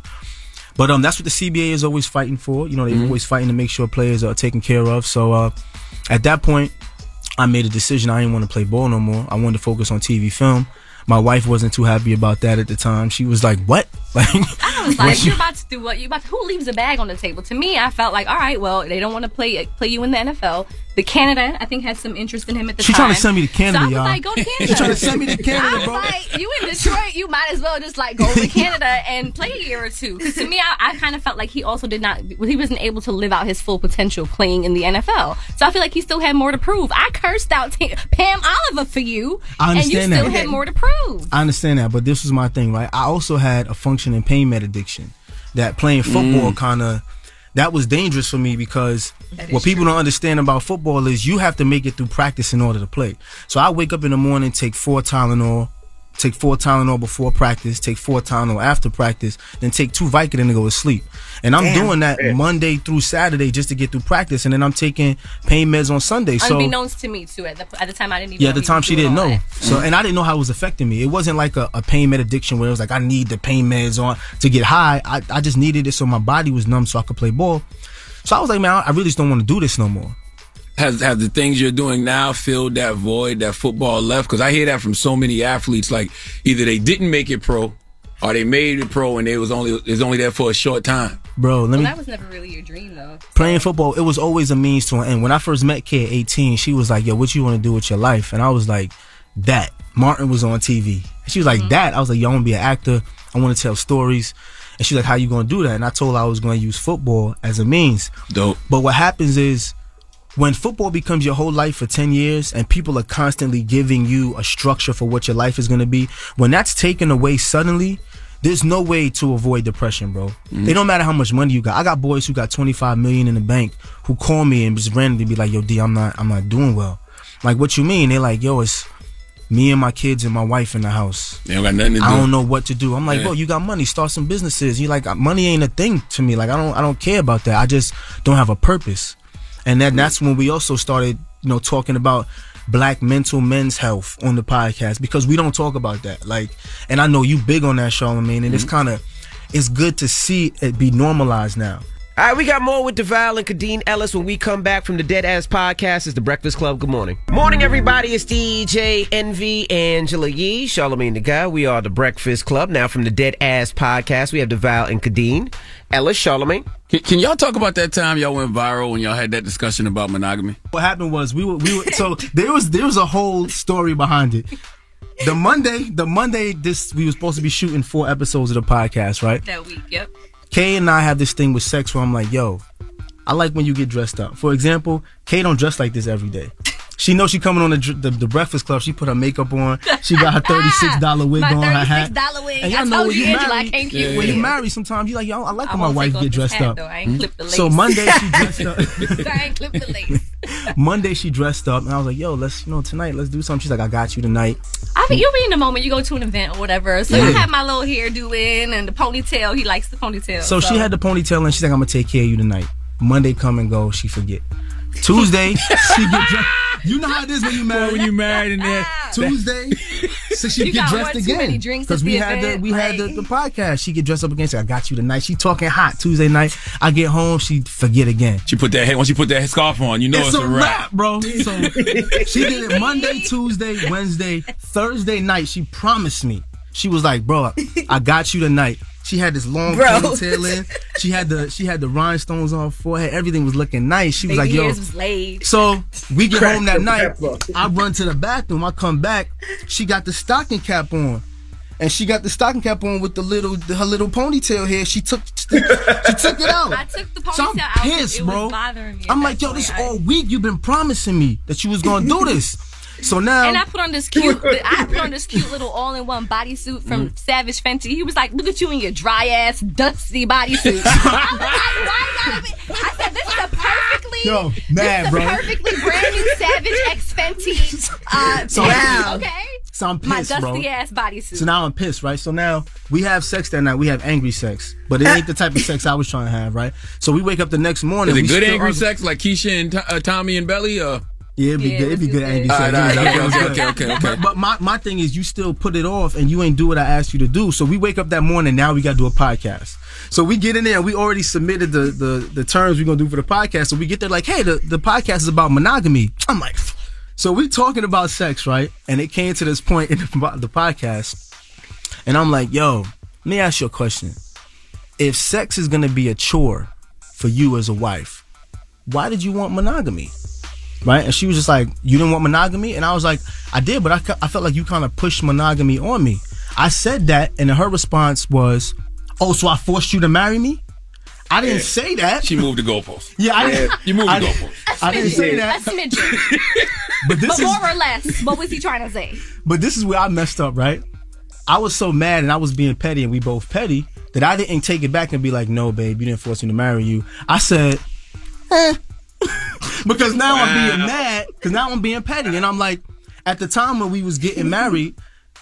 But um, that's what the CBA is always fighting for. You know, they're Mhm. always fighting to make sure players are taken care of. So uh, at that point, I made a decision. I didn't want to play ball no more. I wanted to focus on TV film. My wife wasn't too happy about that at the time. She was like, "What?" Like, I was like, you- you're about to do what? You about to, who leaves a bag on the table? To me, I felt like, all right, well, they don't want to play play you in the NFL. The Canada, I think, had some interest in him at the She time. trying to send me to Canada, so I was y'all. like, go to She Canada. trying to send me to Canada, I was bro. like, you in Detroit, you might as well just like go to Canada and play a year or two. Because to me, I, I kind of felt like he also did not, he wasn't able to live out his full potential playing in the NFL. So I feel like he still had more to prove. I cursed out T- Pam Oliver for you, I understand and you still that. had more to prove. I understand that, but this was my thing, right? I also had a functioning pain med addiction that playing football Mm. kind of that was dangerous for me because what people true. don't understand about football is you have to make it through practice in order to play. So I wake up in the morning, take four Tylenol, take four Tylenol before practice, take four Tylenol after practice, then take two Vicodin to go to sleep. And I'm Damn. doing that. Monday through Saturday just to get through practice, and then I'm taking pain meds on Sunday. So Unbeknownst to me too. At the at the time, I didn't even. yeah, at the time she didn't know. that. So, and I didn't know how it was affecting me. It wasn't like a, a pain med addiction where it was like I need the pain meds on to get high. I, I just needed it so my body was numb so I could play ball. So I was like, man, I I really just don't want to do this no more. Has have the things you're doing now filled that void that football left? Because I hear that from so many athletes. Like either they didn't make it pro, or they made it pro and they was only is only there for a short time. Bro, let Well, me that was never really your dream though. playing football, it was always a means to an end. When I first met Kay at 18, she was like, Yo, what you want to do with your life? And I was like, That. Martin was on TV. And she was like, mm-hmm. That. I was like, Yo, I want to be an actor. I want to tell stories. And she's like, How you gonna do that? And I told her I was gonna use football as a means. Dope. But what happens is when football becomes your whole life for 10 years and people are constantly giving you a structure for what your life is going to be, when that's taken away suddenly, there's no way to avoid depression, bro. Mhm. It don't matter how much money you got. I got boys who got 25 million in the bank who call me and just randomly be like, "Yo, D, I'm not I'm not doing well." Like, what you mean? They're like, "Yo, it's me and my kids and my wife in the house." They don't got nothing to do. I don't know what to do. I'm like, Yeah. bro, you got money, start some businesses. You like money ain't a thing to me. Like I don't I don't care about that. I just don't have a purpose. And then that's when we also started, you know, talking about black mental men's health on the podcast because we don't talk about that. Like and I know you big on that, Charlamagne, and it's mm-hmm. kind of it's good to see it be normalized now. All right, we got more with Devale and Khadeen Ellis when we come back from the Dead Ass Podcast. It's the Breakfast Club. Good morning. Morning, everybody. It's DJ Envy, Angela Yee, Charlamagne the God. We are the Breakfast Club. Now from the Dead Ass Podcast, we have Devale and Khadeen Ellis, Charlamagne. Can, can y'all talk about that time y'all went viral when y'all had that discussion about monogamy? What happened was we were we were so there was there was a whole story behind it. The Monday, the Monday this we were supposed to be shooting four episodes of the podcast, right? That week, yep. Kay and I have this thing with sex where I'm like, yo, I like when you get dressed up. For example, Kay don't dress like this every day. She knows she coming on the, the the Breakfast Club. She put her makeup on. She got her ah, thirty six dollar wig on her hat. $36 wig. And I y'all know told when you, Angela, I marry, can't keep when it. you marry, sometimes you like, yo, I like I when my wife get dressed hat, up. though. I ain't clipped the So. Monday she dressed up. I ain't clipped the lace. Monday she dressed up, and I was like, yo, let's you know tonight, let's do something. She's like, I got you tonight. I mean, you'll be in the moment. You go to an event or whatever. So I Yeah. have my little hairdo in and the ponytail. He likes the ponytail. So she had the ponytail and she's like, I'm gonna take care of you tonight. Monday come and go, she forget. Tuesday, she get dressed. You know how it is when you married. when you married and then ah. Tuesday, so she You get dressed one again many drinks at because we the had the event, we had the, the podcast. She get dressed up again. She, I got you tonight. She talking hot Tuesday night. I get home, she forget again. She put that head once she put that scarf on, you know it's, it's a wrap. bro. So she did it Monday, Tuesday, Wednesday, Thursday night. She promised me. She was like, "Bro, I got you tonight." She had this long Bro. ponytail in. She had the she had the rhinestones on her forehead. Everything was looking nice. She was Baby like, "Yo." was laid. So we get Crack home that night. I run to the bathroom. I come back. She got the stocking cap on. And she got the stocking cap on with the little her little ponytail hair. She took she took it out. I took the So I'm ponytail out. pissed, it bro. was bothering me. I'm like, yo, this I- all week you've been promising me that you was gonna do this. So now And I put on this cute, I put on this cute little all-in-one bodysuit from Mm. Savage Fenty. He was like, "Look at you in your dry ass, dusty bodysuit." I'm like, why you gotta be? I said, "This is a perfectly, Yo, this is a bro. perfectly brand new Savage X Fenty." Uh, So- wow. Okay. So I'm pissed, My pissed, dusty bro. ass bodysuit. So now I'm pissed, right? So now we have sex that night. We have angry sex, but it ain't the type of sex I was trying to have, right? So we wake up the next morning. Is it good angry argue- sex like Keisha and uh, Tommy and Belly? Or Yeah, it'd be good. It'd be good angry All sex. right, all right, okay, okay, okay, okay, okay. But, but my, my thing is, you still put it off, and you ain't do what I asked you to do. So we wake up that morning. Now we got to do a podcast. So we get in there. and We already submitted the the the terms we're gonna do for the podcast. So we get there like, hey, the the podcast is about monogamy. I'm like, so we talking about sex, right? And it came to this point in the, the podcast, and I'm like, yo, let me ask you a question. If sex is gonna be a chore for you as a wife, why did you want monogamy? Right? And she was just like, "You didn't want monogamy," and I was like, "I did, but I, I felt like you kind of pushed monogamy on me." I said that, and her response was, "Oh, so I forced you to marry me?" I didn't Yeah. say that. She moved the goalpost. Yeah, I didn't. You moved the I didn't- goalpost. I didn't say that. A smidgen. But this but is more or less, what was he trying to say? But this is where I messed up, right? I was so mad and I was being petty, and we both petty that I didn't take it back and be like, no, babe, you didn't force me to marry you. I said, eh. because now I'm being mad, because now I'm being petty. And I'm like, at the time when we was getting married,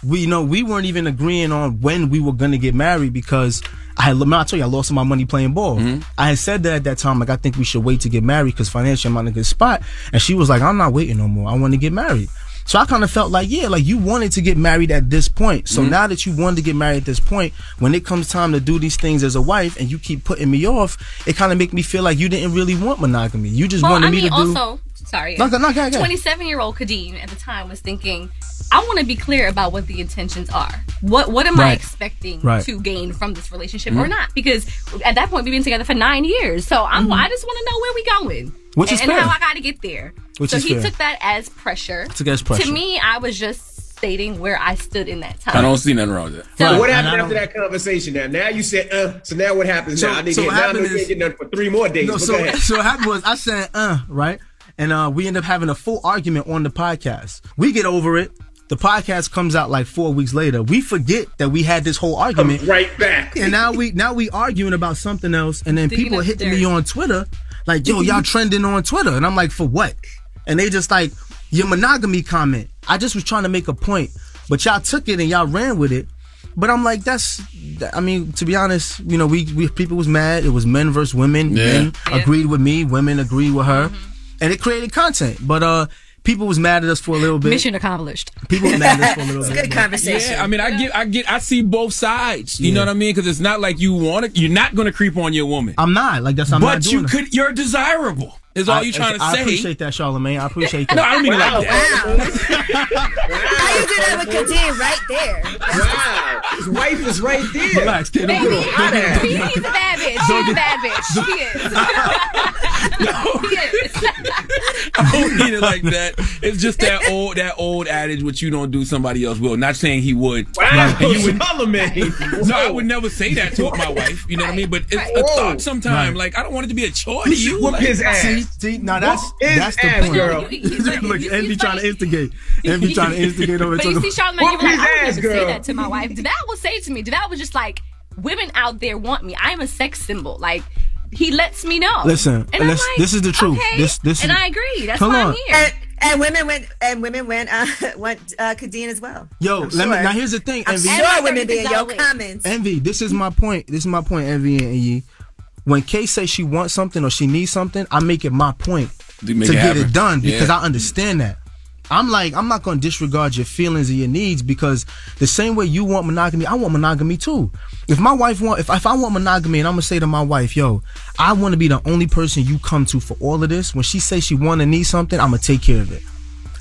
we you know we weren't even agreeing on when we were gonna get married because I had I told you I lost my money playing ball. Mm-hmm. I had said that at that time like I think we should wait to get married because financially I'm not in a good spot. And she was like I'm not waiting no more. I want to get married. So I kind of felt like yeah, like you wanted to get married at this point. So Mhm. now that you wanted to get married at this point, when it comes time to do these things as a wife and you keep putting me off, it kind of make me feel like you didn't really want monogamy. You just well, wanted I me mean, to do. also, sorry. No, go- no, go ahead, go ahead. 27 year old Khadeen at the time was thinking, I want to be clear about what the intentions are. What what am I expecting Right. to gain from this relationship or Mhm. not? Because at that point we've been together for nine years, so I'm Mhm. I just want to know where we going, Which and, is and how I got to get there. Which so is he fair. took that as pressure. Took as pressure. To me, I was just stating where I stood in that time. I don't see nothing wrong with that. So- what happened after that conversation? Now, now you said, uh. So now what happens So- now? I need so to what get, now happened know is- ain't getting nothing for three more days. No, so so what happened was I said uh right, and uh we end up having a full argument on the podcast. We get over it. The podcast comes out like four weeks later. We forget that we had this whole argument. right back. And now we now we arguing about something else, and then Digging people hitting dirt. me on Twitter like, "Yo, y'all trending on Twitter," and I'm like, "For what?" And they just like your monogamy comment. I just was trying to make a point, but y'all took it and y'all ran with it. But I'm like, that's. I mean, to be honest, you know, we, we people was mad. It was men versus women. Yeah. Men agreed with me. Women agreed with her, and it created content. But uh, people was mad at us for a little bit. Mission accomplished. People were mad at us for a little bit. but- Yeah, I mean, I get, I get, I see both sides. You know what I mean? Because it's not like you want to. You're not going to creep on your woman. I'm not like that's. I'm not but you could. You're desirable. Is all I- you trying to I say? I appreciate that, Charlamagne. I appreciate that. No, I don't mean it like that. How you do that with Khadeen right there? Wow. His wife is right there. Relax, kid. Don't Baby, get hot at he- it. he's a bad bitch. She's a bad bitch. He is. he is. I don't mean it like that. It's just that old, that old adage, which you don't do, somebody else will. Not saying he would. Wow, And you would Charlamagne. no, I would never say that to my wife. You know what I mean? But it's a Whoa. thought sometimes. Right. Like I don't want it to be a chore You to should you. whoop Like, his ass. See, see, now that's his that's the ass, point. girl. Look, Envy trying to instigate. Envy trying to instigate over But you see, about- Charlamagne, you like, I would ass, never say that to my wife. Devale will say to me, Devale was just like, women out there want me. I am a sex symbol. Like, he lets me know. Listen, and I'm like, this is the truth. Okay, This- this and is- I agree. That's Hold why on. I'm here. And, and women went and women went uh, went uh, Khadeen as well. Yo, I'm let me now. Here's the thing, I'm Envy. sure women be in your comments. Envy, this is my point. This is my point, Envy and Yee. When Kay says she wants something or she needs something, I make it my point To to it get happen. it done because Yeah. I understand that. I'm like, I'm not gonna disregard your feelings and your needs because the same way you want monogamy, I want monogamy too. If my wife want, if, if I want monogamy and I'm gonna say to my wife, yo, I want to be the only person you come to for all of this. When she says she want to need something, I'm gonna take care of it.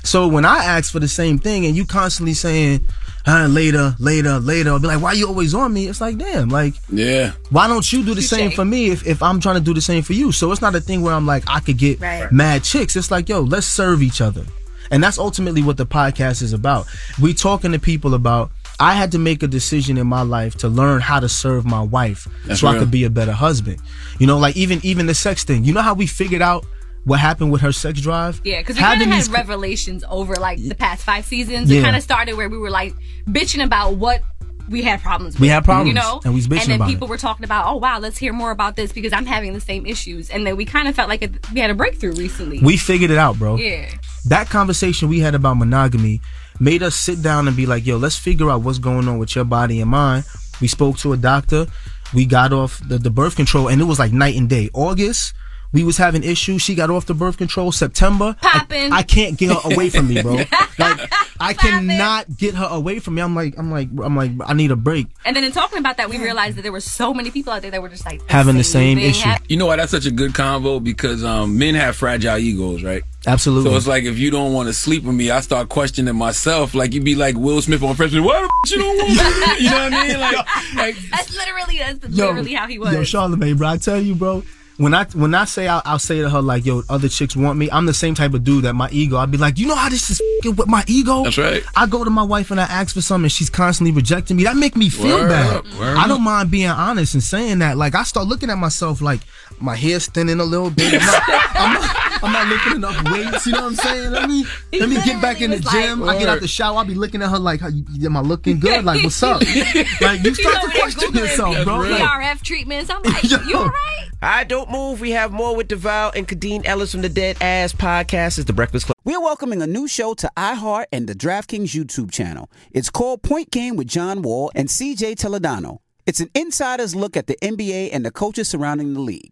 So when I ask for the same thing and you constantly saying, uh, later, later, later, I'll be like, why you always on me? It's like, damn, like, Yeah. why don't you do the same Touche. for me if, if I'm trying to do the same for you? So it's not a thing where I'm like, I could get Right. mad chicks. It's like, yo, let's serve each other. And that's ultimately what the podcast is about. We talking to people about I had to make a decision in my life to learn how to serve my wife That's so I could be a better husband. You know, like even even the sex thing. You know how we figured out what happened with her sex drive? Yeah, because we kind of had these- revelations over like the past five seasons. Yeah. It kind of started where we were like bitching about what we had problems with. We had problems, you know, and we was bitching And then about people it. were talking about, oh wow, let's hear more about this because I'm having the same issues. And then we kind of felt like it, we had a breakthrough recently. We figured it out, bro. yeah. That conversation we had about monogamy made us sit down and be like, yo, let's figure out what's going on with your body and mine. We spoke to a doctor. We got off the, the birth control and it was like night and day. August, we was having issues. She got off the birth control. September, Poppin'. I, I can't get her away from me, bro. like I cannot get her away from me. I'm like, I'm like, I'm like, I need a break. And then in talking about that, we realized that there were so many people out there that were just like Having the same thing issue. hap- You know why that's such a good convo? Because um, men have fragile egos, right? Absolutely. So it's like if you don't want to sleep with me, I start questioning myself. Like you'd be like Will Smith on Freshman. What the f- you don't want? me?" You know what I mean? Like, like That's literally that's Yo, literally how he was. Yo, Charlamagne, bro, I tell you, bro, when I when I say I'll, I'll say to her like, "Yo, other chicks want me." I'm the same type of dude that my ego. I'd be like, "You know how this is f***ing with my ego." That's right. I go to my wife and I ask for something, and she's constantly rejecting me. That make me feel Word bad. up, I don't up. mind being honest and saying that. Like I start looking at myself like my hair's thinning a little bit. I'm not, I'm not, I'm not lifting enough weights. You know what I'm saying? Let me let me get back in the was like- gym. I get out the shower. I'll be looking at her like, "How you, am I looking good? Like, what's up?" like you start to question yourself, bro. Like, treatments. I'm like, you all right? All right, move. We have more with Devale and Khadeen Ellis from the Dead Ass Podcast. It's the Breakfast Club. We're welcoming a new show to iHeart and the DraftKings YouTube channel. It's called Point Game with John Wall and CJ Toledano. It's an insider's look at the NBA and the coaches surrounding the league.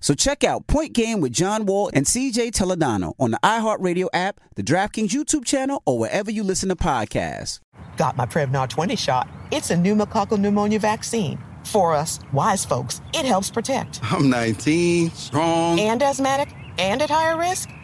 So check out Point Game with John Wall and CJ Toledano on the iHeartRadio app, the DraftKings YouTube channel, or wherever you listen to podcasts. Got my Prevnar 20 shot. It's a pneumococcal pneumonia vaccine. For us, wise folks, it helps protect. I'm 19, strong. And asthmatic and at higher risk?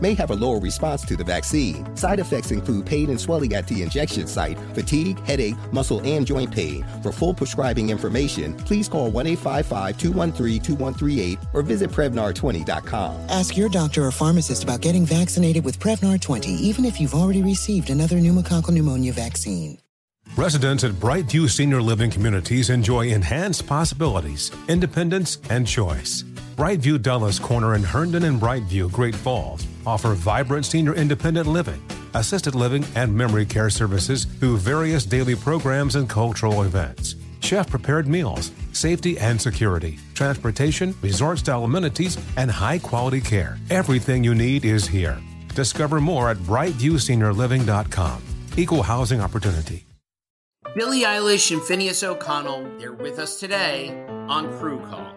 may have a lower response to the vaccine. Side effects include pain and swelling at the injection site, fatigue, headache, muscle, and joint pain. For full prescribing information, please call 1 855 213 2138 or visit Prevnar20.com. Ask your doctor or pharmacist about getting vaccinated with Prevnar 20, even if you've already received another pneumococcal pneumonia vaccine. Residents at Brightview Senior Living Communities enjoy enhanced possibilities, independence, and choice. Brightview Dulles Corner in Herndon and Brightview, Great Falls, offer vibrant senior independent living, assisted living, and memory care services through various daily programs and cultural events. Chef prepared meals, safety and security, transportation, resort style amenities, and high quality care. Everything you need is here. Discover more at brightviewseniorliving.com. Equal housing opportunity. Billie Eilish and Finneas O'Connell, they're with us today on Crew Call.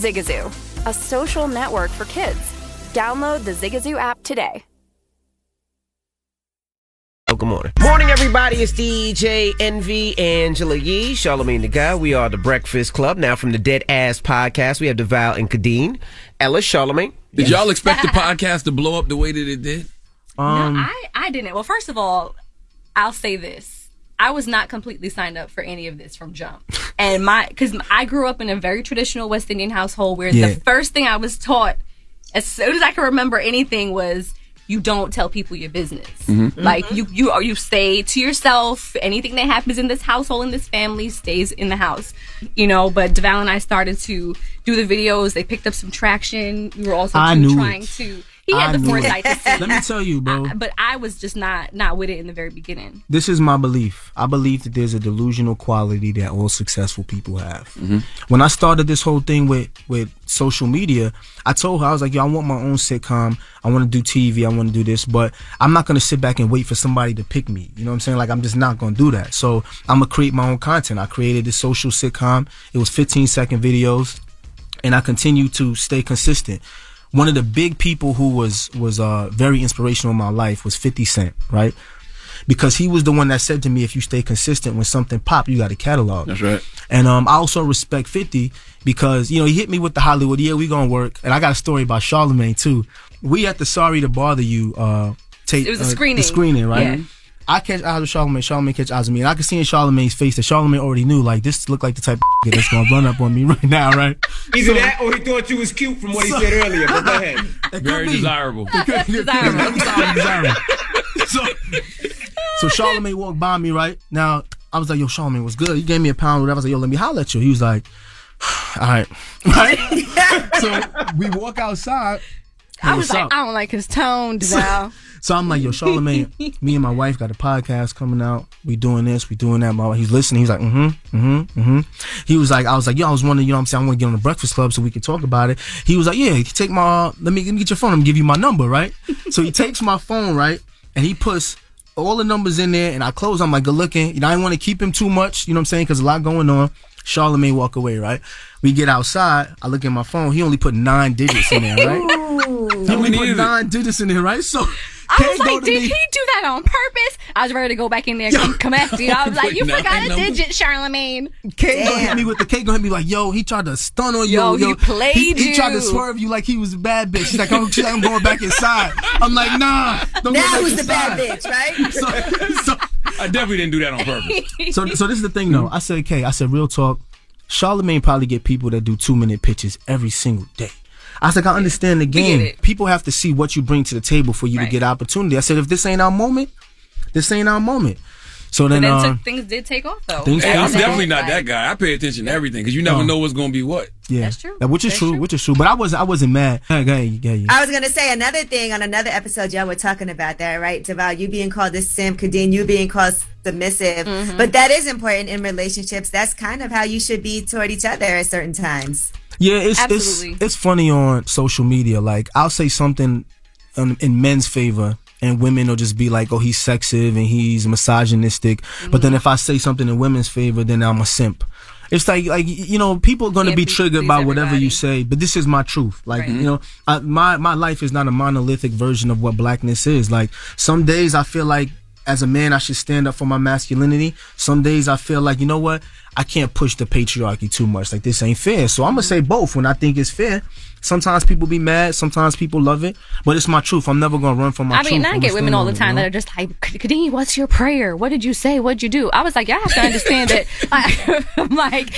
Zigazoo, a social network for kids. Download the Zigazoo app today. Oh, good morning. Morning, everybody. It's DJ Envy Angela Yee, Charlamagne the God. We are the Breakfast Club. Now from the Dead Ass Podcast, we have Devale and Khadeen. Ellis, Charlamagne. Did y'all expect the podcast to blow up the way that it did? Um, no, I, I didn't. Well, first of all, I'll say this. I was not completely signed up for any of this from jump. And my, because I grew up in a very traditional West Indian household where Yeah. the first thing I was taught, as soon as I can remember anything, was you don't tell people your business. Mhm. Like you you are you stay to yourself. Anything that happens in this household in this family stays in the house. You know, but Devale and I started to do the videos. They picked up some traction. We were also trying it. to he had I the knew it. foresight to see. Let me tell you, bro. but I was just not not with it in the very beginning. This is my belief. I believe that there's a delusional quality that all successful people have. Mm-hmm. When I started this whole thing with with social media, I told her I was like, "Yo, I want my own sitcom. I want to do TV. I want to do this, but I'm not gonna sit back and wait for somebody to pick me. You know what I'm saying? Like, I'm just not gonna do that. So I'm gonna create my own content. I created this social sitcom. It was 15 second videos, and I continue to stay consistent. One of the big people who was was uh, very inspirational in my life was 50 Cent, right? Because he was the one that said to me, "If you stay consistent, when something pop, you got a catalog." That's right. And um, I also respect 50 because, you know, he hit me with the Hollywood, yeah, we gonna work. And I got a story about Charlamagne too. We at the Sorry to Bother You uh tape. It was a uh, screening. The screening, right? Yeah. I catch eyes with Charlamagne, Charlamagne catch eyes with me. And I could see in Charlamagne's face that Charlamagne already knew, like, this looked like the type of that's gonna run up on me right now, right? Either So- that or he thought you was cute from what he said earlier. But go ahead. Very desirable. desirable. so, so Charlamagne walked by me, right? Now, I was like, yo, Charlamagne was good. He gave me a pound, whatever. I was like, yo, let me holler at you. He was like, all right. Right? so we walk outside. I was like, up? I don't like his tone, Devale. So I'm like, yo, Charlamagne, me and my wife got a podcast coming out. We doing this, we doing that. My, he's listening. He's like, mm-hmm, mm-hmm, mm-hmm. He was like, I was like, yo, I was wondering, you know what I'm saying? I want to get on the Breakfast Club so we can talk about it. He was like, yeah, take my, let me, let me get your phone. I'm give you my number, right? so he takes my phone, right? And he puts all the numbers in there and I close. I'm like, good looking. You know, I didn't want to keep him too much, you know what I'm saying? Cause a lot going on. Charlamagne walk away, right? We get outside. I look at my phone. He only put nine digits in there, right? He only put nine digits in there, right? So I was like, did me- he do that on purpose? I was ready to go back in there and come, come after you. I was like, you Nine forgot a numbers. digit, Charlamagne. Kate gonna hit me with the Kate gonna hit me like, yo, he tried to stun on you. Yo, he played he, he tried to swerve you like he was a bad bitch. She's like, oh, she's like, I'm going back inside. I'm like, nah, don't go Now back who's the bad bitch, right? I definitely didn't do that on purpose. So, so this is the thing though. I said, okay, I said, real talk. Charlamagne probably get people that do two minute pitches every single day. I like, I understand the game. People have to see what you bring to the table for you to get opportunity. I said, if this ain't our moment, this ain't our moment. So But then, then uh, took, things did take off though. Things Hey, I'm take definitely not that guy. I pay attention to everything because you never No. know what's gonna be what. yeah, That's true. Now, which is That's true, true. which is true. But I wasn't, I wasn't mad. Yeah, yeah, yeah, yeah. I was gonna say another thing on another episode, y'all were talking about that, right? Devale, you being called a simp, Khadeen, you being called submissive. Mm-hmm. But that is important in relationships. That's kind of how you should be toward each other at certain times. Yeah, it's it's it's funny on social media. Like I'll say something in, in men's favor, and women will just be like, "Oh, he's sexive and he's misogynistic." But then mm. if I say something in women's favor, then I'm a simp. It's like like you know, people are gonna be be- triggered by whatever everybody. you say. But this is my truth. Like Right. you know, I, my my life is not a monolithic version of what blackness is. Like some days I feel like. As a man, I should stand up for my masculinity. Some days I feel like, you know what? I can't push the patriarchy too much. Like this ain't fair. So I'm gonna say both when I think it's fair. Sometimes people be mad. Sometimes people love it. But it's my truth. I'm never gonna run from my truth. I truth. mean, I get women all the it, time you know? that are just like, Khadeen, what's your prayer? What did you say? What did you do? I was like, y'all have to understand that. I, I'm like,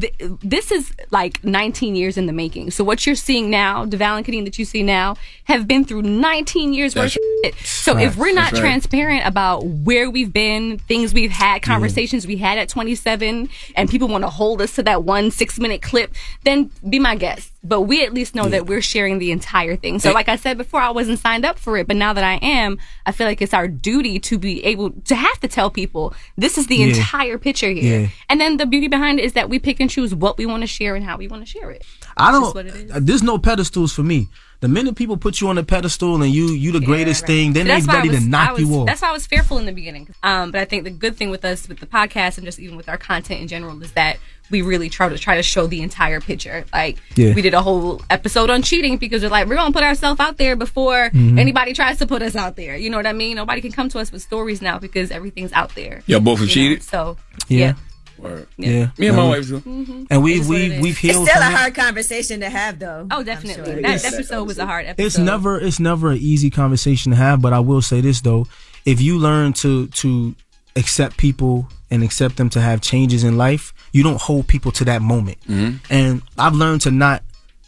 th- this is like 19 years in the making. So what you're seeing now, Devale and Khadeen that you see now, have been through 19 years worth of shit. So if we're not right. transparent about where we've been, things we've had, conversations we had at 27, and people want to hold us to that one six minute clip, then be my guest. But we at least know that we're sharing the entire thing. So, like I said before, I wasn't signed up for it, but now that I am, I feel like it's our duty to be able to have to tell people this is the Yeah. entire picture here. Yeah. And then the beauty behind it is that we pick and choose what we want to share and how we want to share it. I don't. it is. There's no pedestals for me. The minute people put you on a pedestal and you you the greatest thing, then So they that's why I ready to knock was- you off. That's why I was fearful in the beginning. Um, but I think the good thing with us, with the podcast, and just even with our content in general, is that we really try to try to show the entire picture. Like Yeah. we did a whole episode on cheating because we're like we're gonna put ourselves out there before Mhm. anybody tries to put us out there. You know what I mean? Nobody can come to us with stories now because everything's out there. Y'all both have You know, cheated? So yeah. Word. Yeah. Me and my wife do. And we It is what we it is. we've It's still a from it. hard conversation to have, though. Oh, definitely. sure. That Yes. episode was a hard episode. It's never it's never an easy conversation to have, but I will say this though. If you learn to to accept people and accept them to have changes in life, you don't hold people to that moment. Mm-hmm. And I've learned to not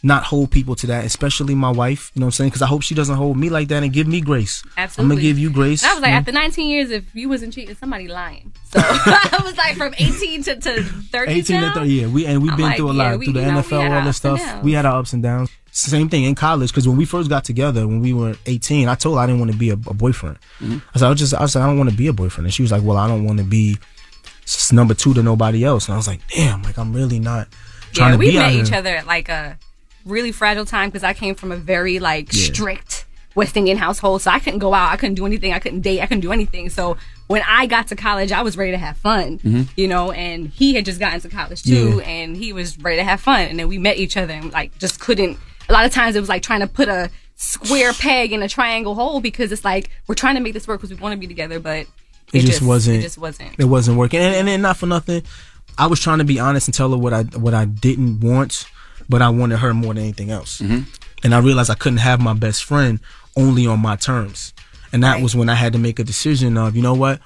not hold people to that, especially my wife. You know what I'm saying? Because I hope she doesn't hold me like that and give me grace. Absolutely. I'm gonna give you grace. And I was like, you know? after 19 years, if you wasn't cheating, somebody lying. So I was like, from 18 to, to 30 18 now? to 30, yeah. We and we've I'm been like, through a yeah, lot we- through the know, NFL, all this stuff. We had our ups and downs. Same thing in college because when we first got together, when we were 18, I told her I didn't want to be a, a boyfriend. Mm-hmm. I said, I was just, I said, I don't want to be a boyfriend, and she was like, Well, I don't want to be s- number two to nobody else. And I was like, Damn, like I'm really not trying yeah, to we be out met here. each other at like a really fragile time because I came from a very like Yeah. strict West Indian household, so I couldn't go out, I couldn't do anything, I couldn't date, I couldn't do anything. So when I got to college, I was ready to have fun, Mhm. you know. And he had just gotten to college too, Yeah. and he was ready to have fun. And then we met each other and like just couldn't. A lot of times it was like trying to put a square peg in a triangle hole because it's like we're trying to make this work because we want to be together, but it, just, wasn't. It just wasn't. It wasn't working, and, and, and not for nothing. I was trying to be honest and tell her what I what I didn't want, but I wanted her more than anything else. Mm-hmm. And I realized I couldn't have my best friend only on my terms, and that was when I had to make a decision of, you know what,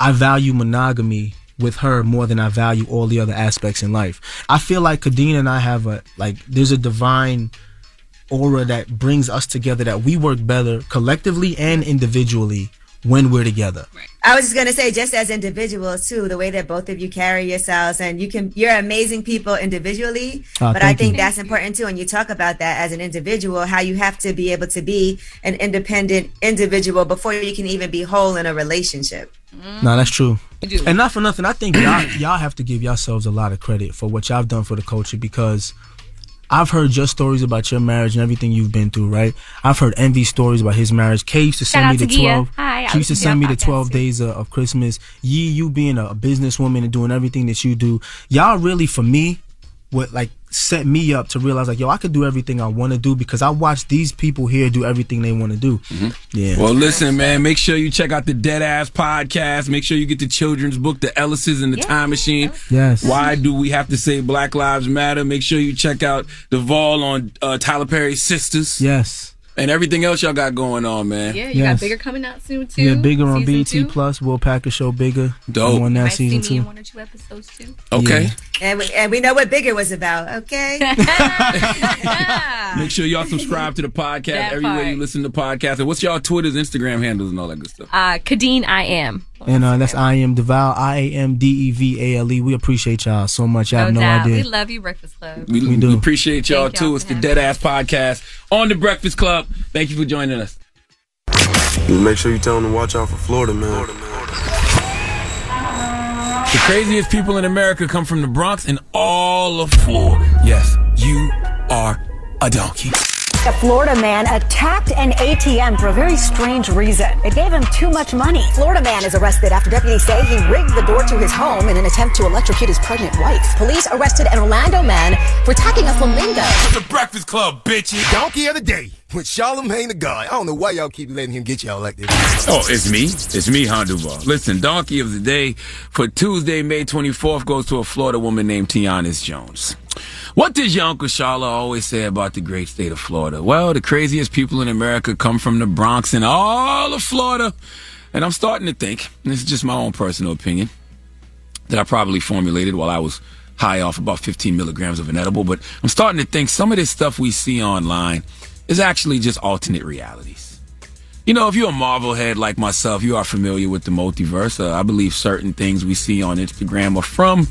I value monogamy with her more than I value all the other aspects in life. I feel like Khadeen and I have a like there's a divine aura that brings us together that we work better collectively and individually when we're together. I was just gonna say, just as individuals too, the way that both of you carry yourselves, and you can, you're amazing people individually. Ah, but I think you. that's important too. And you talk about that as an individual, how you have to be able to be an independent individual before you can even be whole in a relationship. No, that's true. And not for nothing, I think y'all y'all have to give yourselves a lot of credit for what y'all have done for the culture because I've heard your stories about your marriage and everything you've been through, right? I've heard Envy stories about his marriage. Kay used to Shout send me the Gia. twelve. Hi, she used to send me the twelve days of, of Christmas. Yee, you being a businesswoman and doing everything that you do, y'all really for me, what like set me up to realize like, yo, I could do everything I want to do because I watch these people here do everything they want to do. Yeah. Well, listen, man. Make sure you check out the Dead Ass podcast. Make sure you get the children's book, The Ellises and the Time Machine. Yes. Why do we have to say Black Lives Matter? Make sure you check out the Vol on uh, Tyler Perry's Sisters. Yes. And everything else y'all got going on, man. Yeah, you Yes. got bigger coming out soon too. Yeah, bigger on BT two. Plus. Will Packer show bigger. Dope. I'm on that Might see season me two. one or two episodes too. Okay. And we, and we know what bigger was about. Okay. Make sure y'all subscribe to the podcast That everywhere part. you listen to podcasts. And what's y'all Twitters, Instagram handles, and all that good stuff? Uh, Khadeen, I am. And uh, that's I am Devale, I A M D E V A L E. We appreciate y'all so much. I No, have no doubt. We love you, Breakfast Club. We, We do. we appreciate y'all Thank y'all too. It's the Dead Ass Podcast on the Breakfast Club. Thank you for joining us. Make sure you tell them to watch out for Florida, man. The craziest people in America come from the Bronx and all of Florida. Yes, you are a donkey. A Florida man attacked an ATM for a very strange reason. It gave him too much money. Florida man is arrested after deputies say he rigged the door to his home in an attempt to electrocute his pregnant wife. Police arrested an Orlando man for attacking a flamingo. The Breakfast Club, bitches. Donkey of the day with Charlamagne the God. I don't know why y'all keep letting him get y'all like this. Oh, it's me. It's me, Honduval. Listen, Donkey of the Day for Tuesday, May 24th goes to a Florida woman named Tianis Jones. What does your Uncle Charla always say about the great state of Florida? Well, the craziest people in America come from the Bronx and all of Florida. And I'm starting to think, this is just my own personal opinion, that I probably formulated while I was high off about 15 milligrams of an edible, but I'm starting to think some of this stuff we see online is actually just alternate realities. You know, if you're a Marvel head like myself, you are familiar with the multiverse. Uh, I believe certain things we see on Instagram are from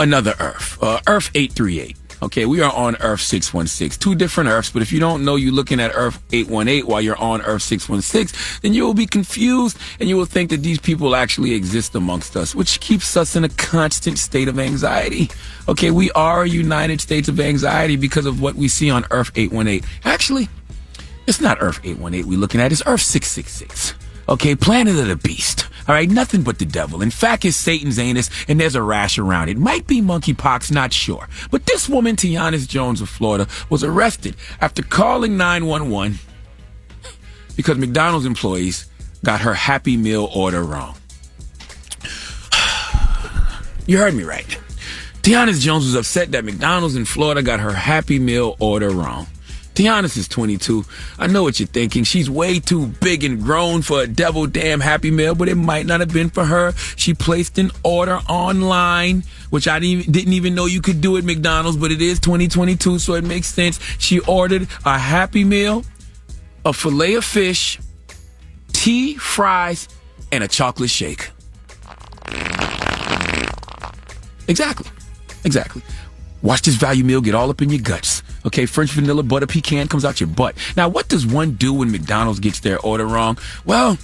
another Earth, uh, Earth 838. Okay, we are on Earth 616. Two different Earths, but if you don't know you're looking at Earth 818 while you're on Earth 616, then you will be confused and you will think that these people actually exist amongst us, which keeps us in a constant state of anxiety. Okay, we are a United States of anxiety because of what we see on Earth 818. Actually, it's not Earth 818 we're looking at, it's Earth 666. Okay, planet of the beast. All right, nothing but the devil. In fact, it's Satan's anus, and there's a rash around it. Might be monkeypox, not sure. But this woman, Tianis Jones of Florida, was arrested after calling 911 because McDonald's employees got her Happy Meal order wrong. You heard me right. Tianis Jones was upset that McDonald's in Florida got her Happy Meal order wrong. Tiana is 22. I know what you're thinking. She's way too big and grown for a devil damn Happy Meal, but it might not have been for her. She placed an order online, which I didn't even, didn't even know you could do at McDonald's, but it is 2022, so it makes sense. She ordered a Happy Meal, a fillet of fish, tea, fries, and a chocolate shake. Exactly. Exactly. Watch this value meal get all up in your guts. Okay, French vanilla butter pecan comes out your butt. Now, what does one do when McDonald's gets their order wrong? Well,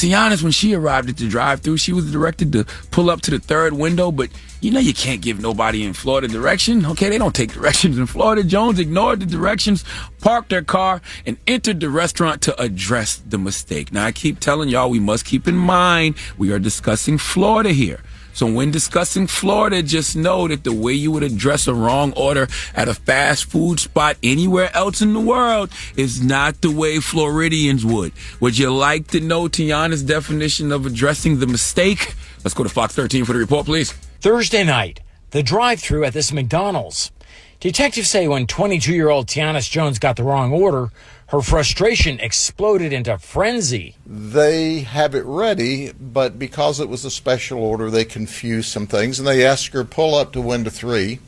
to be honest, when she arrived at the drive-through, she was directed to pull up to the third window, but you know you can't give nobody in Florida direction. Okay, they don't take directions in Florida. Jones ignored the directions, parked their car, and entered the restaurant to address the mistake. Now, I keep telling y'all we must keep in mind we are discussing Florida here. So when discussing Florida, just know that the way you would address a wrong order at a fast food spot anywhere else in the world is not the way Floridians would. Would you like to know Tiana's definition of addressing the mistake? Let's go to Fox 13 for the report, please. Thursday night, the drive through at this McDonald's. Detectives say when 22 year old Tiana Jones got the wrong order, her frustration exploded into frenzy. They have it ready, but because it was a special order, they confused some things and they asked her, pull up to window three.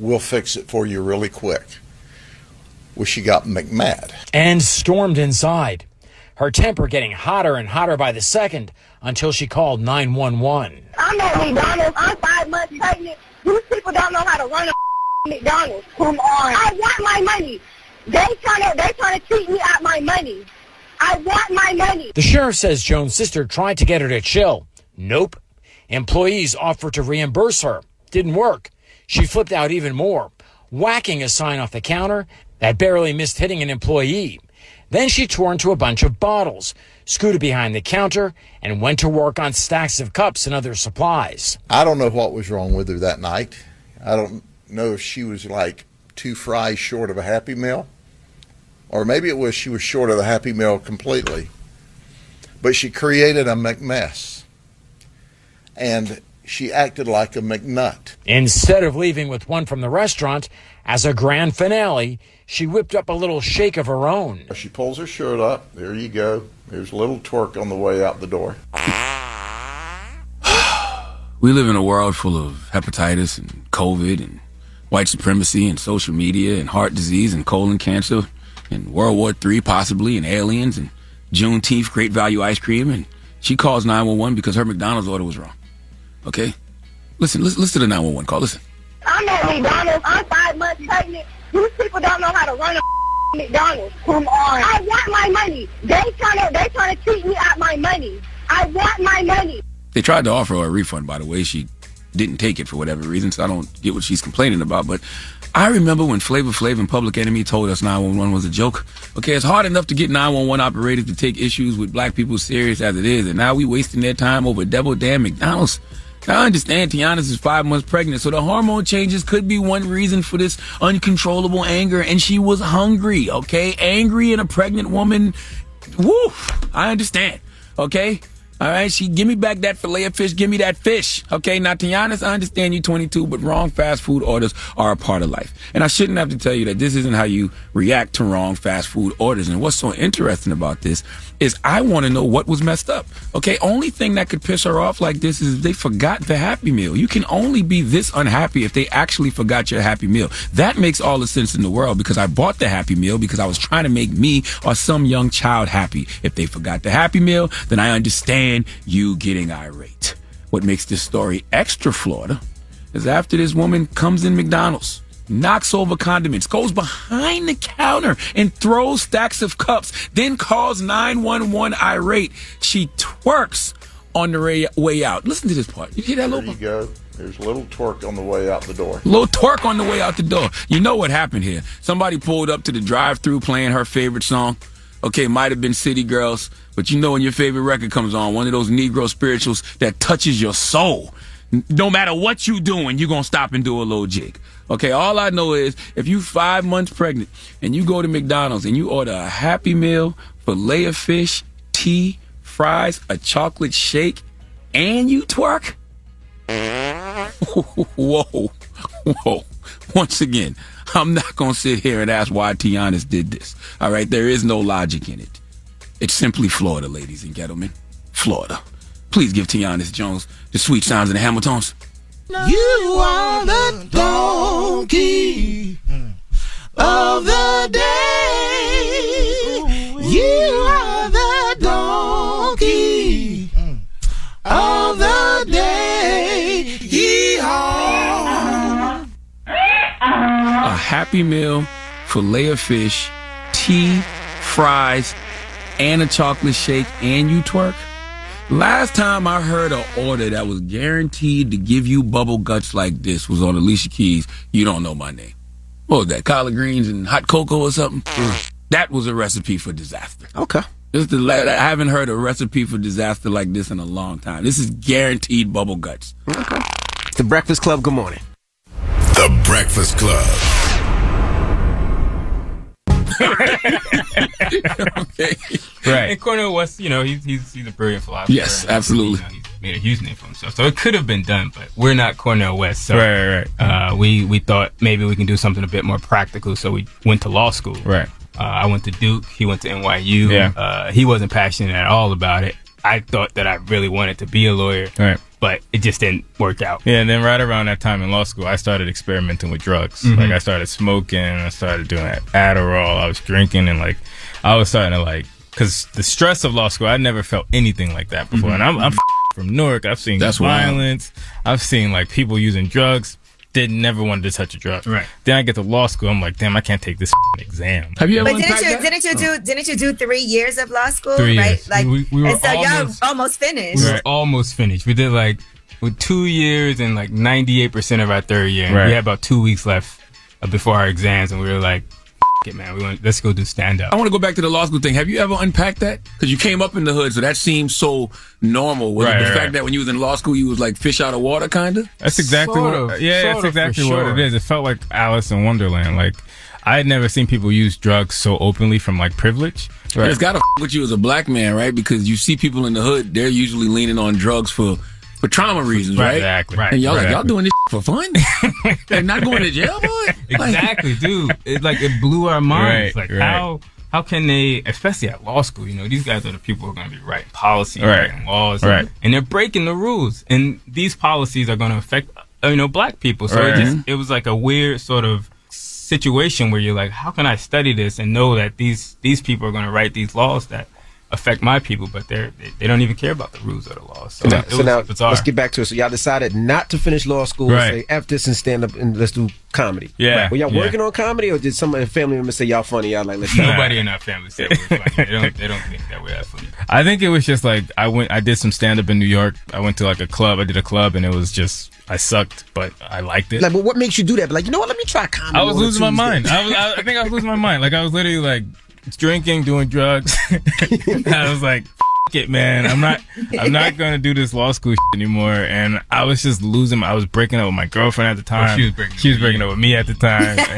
We'll fix it for you really quick. Well, she got McMad. And stormed inside. Her temper getting hotter and hotter by the second until she called 911. I'm at McDonald's. I'm five months pregnant. These people don't know how to run a McDonald's. Come on. I want my money. They trying to they trying to treat me out my money. I want my money. The sheriff says Jones' sister tried to get her to chill. Nope. Employees offered to reimburse her. Didn't work. She flipped out even more, whacking a sign off the counter that barely missed hitting an employee. Then she tore into a bunch of bottles, scooted behind the counter, and went to work on stacks of cups and other supplies. I don't know what was wrong with her that night. I don't know if she was like two fries short of a Happy Meal, or maybe it was she was short of the Happy Meal completely. But she created a McMess, and she acted like a McNut. Instead of leaving with one from the restaurant, as a grand finale, she whipped up a little shake of her own. She pulls her shirt up. There you go. There's a little twerk on the way out the door. We live in a world full of hepatitis and COVID and white supremacy and social media and heart disease and colon cancer and World War III possibly and aliens and Juneteenth great value ice cream and she calls 911 because her McDonald's order was wrong. Okay? Listen, listen, listen to the 911 call. Listen. I'm at McDonald's. I'm five months pregnant. These people don't know how to run a McDonald's. Come on. I want my money. They trying to they trying to treat me out my money. I want my money. They tried to offer her a refund, by the way. She didn't take it for whatever reason, so I don't get what she's complaining about. But I remember when Flavor Flav and Public Enemy told us 911 was a joke. Okay, it's hard enough to get 911 operators to take issues with black people serious as it is, and now we wasting their time over double damn McDonald's. I understand Tiana's is five months pregnant, so the hormone changes could be one reason for this uncontrollable anger, and she was hungry, okay? Angry and a pregnant woman, woo, I understand, okay? All right, she give me back that fillet of fish. Give me that fish. Okay, now to be honest, I understand you 22, but wrong fast food orders are a part of life, and I shouldn't have to tell you that this isn't how you react to wrong fast food orders. And what's so interesting about this is I want to know what was messed up. Okay, only thing that could piss her off like this is if they forgot the Happy Meal. You can only be this unhappy if they actually forgot your Happy Meal. That makes all the sense in the world because I bought the Happy Meal because I was trying to make me or some young child happy. If they forgot the Happy Meal, then I understand you getting irate. What makes this story extra Florida is after this woman comes in McDonald's knocks over condiments, goes behind the counter and throws stacks of cups, then calls 911 irate. She twerks on the way out. Listen to this part. You hear that there little you go. There's a little twerk on the way out the door. Little twerk on the way out the door. You know what happened here? Somebody pulled up to the drive-through playing her favorite song. Okay, might have been City Girls, but you know when your favorite record comes on, one of those Negro spirituals that touches your soul. No matter what you doing, you're gonna stop and do a little jig. Okay, all I know is if you five months pregnant and you go to McDonald's and you order a Happy Meal, filet of fish, tea, fries, a chocolate shake, and you twerk. Whoa, whoa, once again, I'm not going to sit here and ask why Tianis did this. All right, there is no logic in it. It's simply Florida, ladies and gentlemen. Florida. Please give Tianis Jones the sweet sounds and the Hamiltons. You are the donkey of the day. You Happy Meal, filet of fish, tea, fries, and a chocolate shake, and you twerk. Last time I heard an order that was guaranteed to give you bubble guts like this was on Alicia Keys. You don't know my name. What was that? Collard greens and hot cocoa or something? Mm. That was a recipe for disaster. Okay. This is the la- I haven't heard a recipe for disaster like this in a long time. This is guaranteed bubble guts. Okay. The Breakfast Club. Good morning. The Breakfast Club. Right. And Cornel West, you know, he's he's, he's a brilliant philosopher. Yes, absolutely. you know, he's made a huge name for himself. So it could have been done, but we're not Cornel West. So Right, right, right. Uh, we we thought maybe we can do something a bit more practical. So we went to law school. Right. Uh, I went to Duke. He went to NYU. Yeah. Uh, he wasn't passionate at all about it. I thought that I really wanted to be a lawyer. Right. But it just didn't work out. Yeah, and then right around that time in law school, I started experimenting with drugs. Mhm. Like I started smoking, I started doing Adderall, I was drinking, and like I was starting to like because the stress of law school, I never felt anything like that before. Mhm. And I'm, I'm from Newark. I've seen That's wild. violence. I've seen like people using drugs. Didn't never wanted to touch a drug. Right. Then I get to law school. I'm like, damn, I can't take this exam. Have you ever? But didn't you didn't you do didn't you do three years of law school? Three right? years. Like We- we were and so almost- y'all almost finished. We were almost finished. We did like with two years and like ninety eight percent of our third year. Right. We had about two weeks left uh, before our exams, and we were like, "F- "It, man, we want let's go do stand up." I want to go back to the law school thing. Have you ever unpacked that? Because you came up in the hood, so that seems so normal. Was it Right, the right. fact that when you was in law school, you was like fish out of water, kind of? That's exactly Sort what. of, yeah, sort that's of, for exactly what sure. it is. It felt like Alice in Wonderland. Like I had never seen people use drugs so openly from like privilege. And It's got to f- with you as a black man, right? Because you see people in the hood, they're usually leaning on drugs for for trauma reasons, Right, right? exactly, right, And y'all like, y'all doing this for fun? and not going to jail, boy? exactly, dude. It like it blew our minds. Right, like right. how how can they, especially at law school? You know, these guys are the people who are going to be writing policy, Right. writing laws, Right. and they're breaking the rules. And these policies are going to affect uh, you know black people. So Right. it just it was like a weird sort of situation where you're like, how can I study this and know that these these people are going to write these laws that affect my people, but they're they, they don't even care about the rules of the law. So, So, it so was now bizarre. let's get back to it. So y'all decided not to finish law school. Right. Say F this and stand up and let's do comedy. Yeah, Were y'all yeah. working on comedy or did some of the family members say y'all funny? Y'all like let's? Nobody in our family said we're funny. They don't they don't think that we're funny. I think it was just like I went. I did some stand up in New York. I went to like a club. I did a club, and it was just I sucked, but I liked it. Like, but what makes you do that? Like, you know what? Let me try comedy. I was losing my mind. I was. I, I think I was losing my mind. Like I was literally like drinking, doing drugs. I was like, F- it, man. I'm not. I'm not gonna do this law school shit anymore. And I was just losing. My, I was breaking up with my girlfriend at the time. she was breaking She was breaking up with me at the time.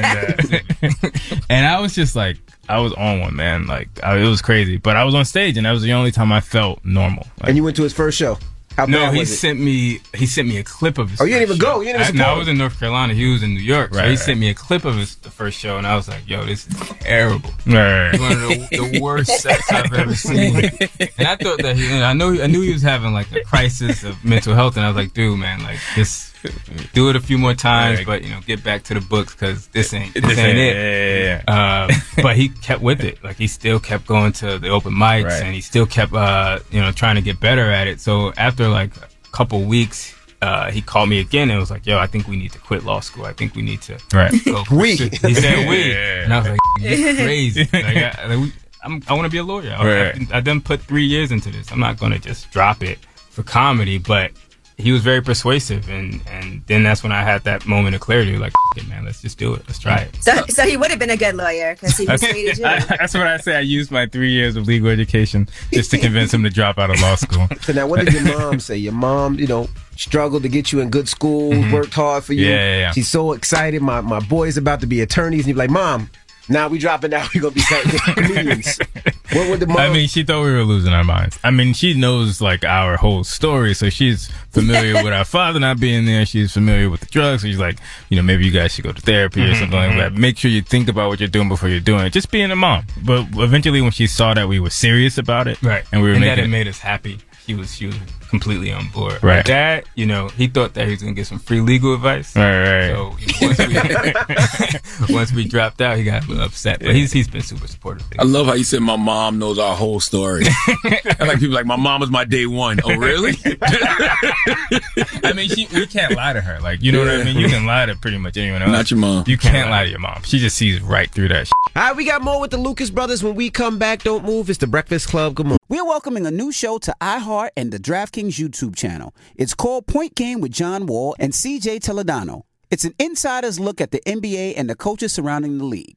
And, uh, and I was just like. I was on one, man. Like I, it was crazy, but I was on stage, and that was the only time I felt normal. Like, And you went to his first show. How no, bad he was it? sent me. He sent me a clip of his. Oh, you didn't first even go? You didn't even I, no, I was in North Carolina. He was in New York, so Right, he right. sent me a clip of his the first show, and I was like, "Yo, this is terrible. Right, right. One of the, the worst sets I've ever seen." And I thought that he, I know, I knew he was having like a crisis of mental health, and I was like, "Dude, man, like just do it a few more times, Right. but you know, get back to the books because this ain't this, This ain't, ain't- it." yeah, yeah, Uh, but he kept with it. Like he still kept going to the open mics, Right. and he still kept, uh, you know, trying to get better at it. So after like a couple weeks, uh, he called me again and was like, "Yo, I think we need to quit law school. I think we need to Right. go." We. He said we, and I was like, "You're crazy. Like, I, like, we, I'm, I want to be a lawyer. I, Right. I, I done put three years into this. I'm not gonna just drop it for comedy." But he was very persuasive, and and then that's when I had that moment of clarity. Like, it, man, let's just do it. Let's try it. So, so he would have been a good lawyer because he persuaded you. I- that's what I say. I used my three years of legal education just to convince him to drop out of law school. So now, what did your mom say? Your mom, you know, struggled to get you in good school, worked hard for you. Mm-hmm. Yeah, yeah, yeah. She's so excited. My my boy's about to be attorneys, and you're like, Mom, now we dropping out. We gonna be comedians. What would the I mean, she thought we were losing our minds. I mean, she knows like our whole story, so she's familiar with our father not being there. She's familiar with the drugs. So she's like, you know, maybe you guys should go to therapy or Mhm, something like that. Make sure you think about what you're doing before you're doing it. Just being a mom. But eventually, when she saw that we were serious about it, Right. and we were and making that it it made us happy. She was she was completely on board. Right. My dad, you know, he thought that he was gonna get some free legal advice. Right, right. So you know, once we once we dropped out, he got a little upset. But he's he's been super supportive. I love how you said my mom knows our whole story. I like people like my mom was my day one. Oh, really? I mean, she, we can't lie to her. Like, you know what I mean? You can lie to pretty much anyone else. Not your mom. You can't lie to your mom. She just sees right through that. Shit. All right, we got more with the Lucas brothers when we come back. Don't move. It's the Breakfast Club. Good morning. We're welcoming a new show to iHeart and the DraftKings YouTube channel. It's called Point Game with John Wall and CJ Toledano. It's an insider's look at the NBA and the coaches surrounding the league.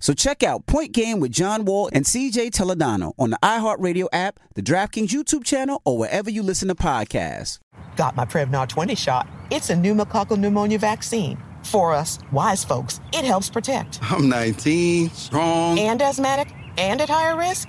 So check out Point Game with John Wall and CJ Toledano on the iHeartRadio app, the DraftKings YouTube channel, or wherever you listen to podcasts. Got my Prevnar 20 shot. It's a pneumococcal pneumonia vaccine. For us, wise folks, it helps protect. I'm 19, strong. And asthmatic and at higher risk,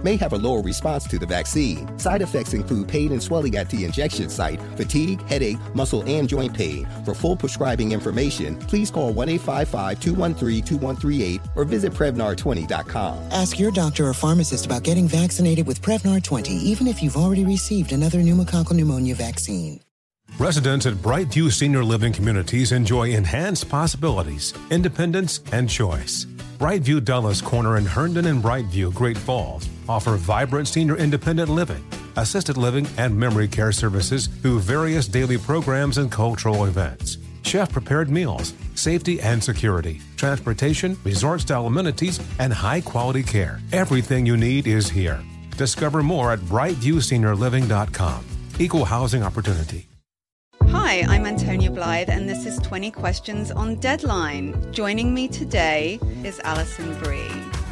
may have a lower response to the vaccine. Side effects include pain and swelling at the injection site, fatigue, headache, muscle, and joint pain. For full prescribing information, please call 1 855 213 2138 or visit Prevnar20.com. Ask your doctor or pharmacist about getting vaccinated with Prevnar 20, even if you've already received another pneumococcal pneumonia vaccine. Residents at Brightview Senior Living Communities enjoy enhanced possibilities, independence, and choice. Brightview Dulles Corner in Herndon and Brightview, Great Falls, offer vibrant senior independent living, assisted living, and memory care services through various daily programs and cultural events. Chef prepared meals, safety and security, transportation, resort style amenities, and high quality care. Everything you need is here. Discover more at brightviewseniorliving.com. Equal housing opportunity. Hi, I'm Antonia Blyth, and this is 20 Questions on Deadline. Joining me today is Alison Brie.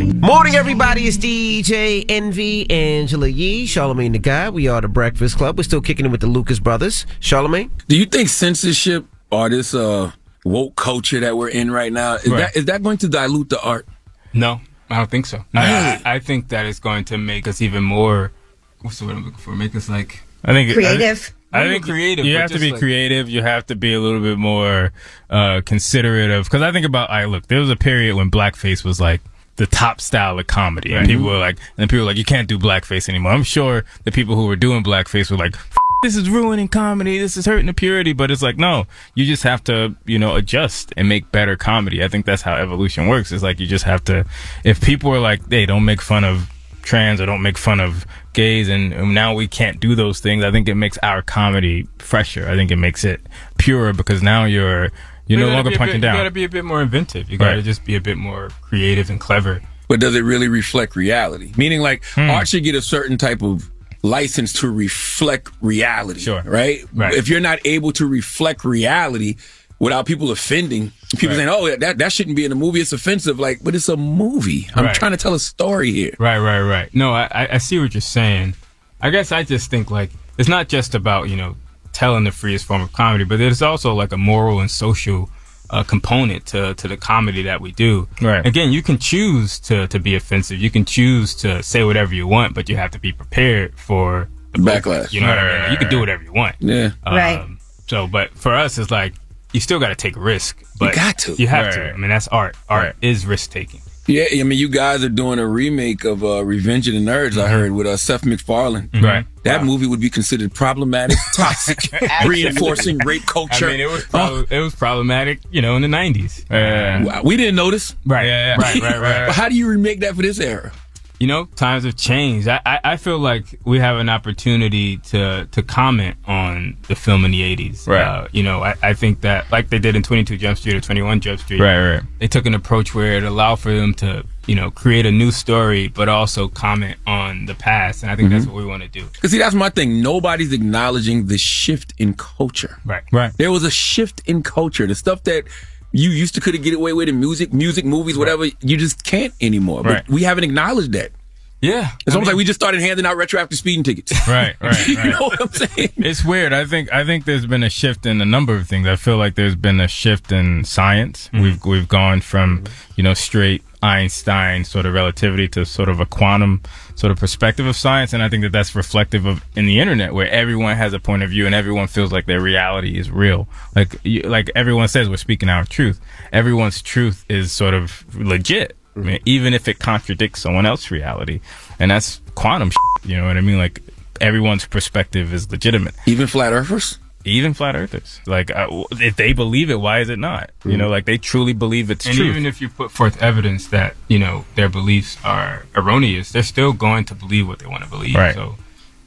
Morning, everybody. It's DJ Envy, Angela Yee, Charlamagne the Guy. We are the Breakfast Club. We're still kicking it with the Lucas brothers. Charlamagne? Do you think censorship or this uh, woke culture that we're in right now is Right. that is that going to dilute the art? No, I don't think so. I, I think that it's going to make us even more. What's the word I'm looking for? Make us like I think Creative. Not I even think creative, You have to be like- creative. You have to be a little bit more uh, considerate of. Because I think about, I look. There was a period when blackface was like the top style of comedy, and people were like, and people were like, you can't do blackface anymore. I'm sure the people who were doing blackface were like. "F- This is ruining comedy. This is hurting the purity. But it's like, no, you just have to, you know, adjust and make better comedy. I think that's how evolution works. It's like you just have to, if people are like, hey, don't make fun of trans or don't make fun of gays and, and now we can't do those things i think it makes our comedy fresher i think it makes it purer because now you're you're You no longer be a punching bit- down You gotta be a bit more inventive. You gotta Right. just be a bit more creative and clever. But does it really reflect reality? Meaning, like, Hmm. art should get a certain type of license to reflect reality. Sure. Right? Right. If you're not able to reflect reality without people offending, people Right. saying, oh, that, that shouldn't be in a movie, it's offensive. Like, but it's a movie. I'm Right. trying to tell a story here. Right, right, right. No, I, I- I see what you're saying. I guess I just think like it's not just about you know telling the freest form of comedy, but there's also like a moral and social uh, component to to the comedy that we do. Right. Again, you can choose to to be offensive. You can choose to say whatever you want, but you have to be prepared for the Backlash. You know what I mean? Right, you can do whatever you want. Yeah. Right. So, but for us, it's like you still got to take risk. But you got to. You have Right. to. I mean, that's art. Art is risk taking. Yeah, I mean, you guys are doing a remake of uh, Revenge of the Nerds. I heard with uh, Seth MacFarlane. Mm-hmm. Right. That movie would be considered problematic, toxic, reinforcing rape culture. I mean, it was prob- it was problematic, you know, in the nineties. Wow, we didn't notice. Right, yeah. right, right, right. But how do you remake that for this era? You know, times have changed. I, I, I feel like we have an opportunity to to comment on the film in the eighties. Right. Uh, you know, I, I think that like they did in Twenty Two Jump Street or Twenty One Jump Street. Right, right. They took an approach where it allowed for them to you know create a new story, but also comment on the past. And I think that's Mhm. what we want to do. Because see, that's my thing. Nobody's acknowledging the shift in culture. Right. Right. There was a shift in culture. The stuff that you used to could have get away with in music, music, movies, whatever, you just can't anymore. Right. But we haven't acknowledged that. Yeah. It's almost like we just started handing out retroactive speeding tickets. Right, right, you know what I'm saying? It's weird. I think I think there's been a shift in a number of things. I feel like there's been a shift in science. Mm-hmm. We've we've gone from you know straight Einstein sort of relativity to sort of a quantum sort of perspective of science, and I think that that's reflective of in the internet where everyone has a point of view and everyone feels like their reality is real. Like you, like everyone says, we're speaking our truth. Everyone's truth is sort of legit. I mean, even if it contradicts someone else's reality, and that's quantum. You know what I mean? Like everyone's perspective is legitimate. Even flat earthers. Even flat earthers. Like uh, if they believe it, why is it not? You know, like they truly believe it's and true. even if you put forth evidence that you know their beliefs are erroneous, they're still going to believe what they want to believe. Right. So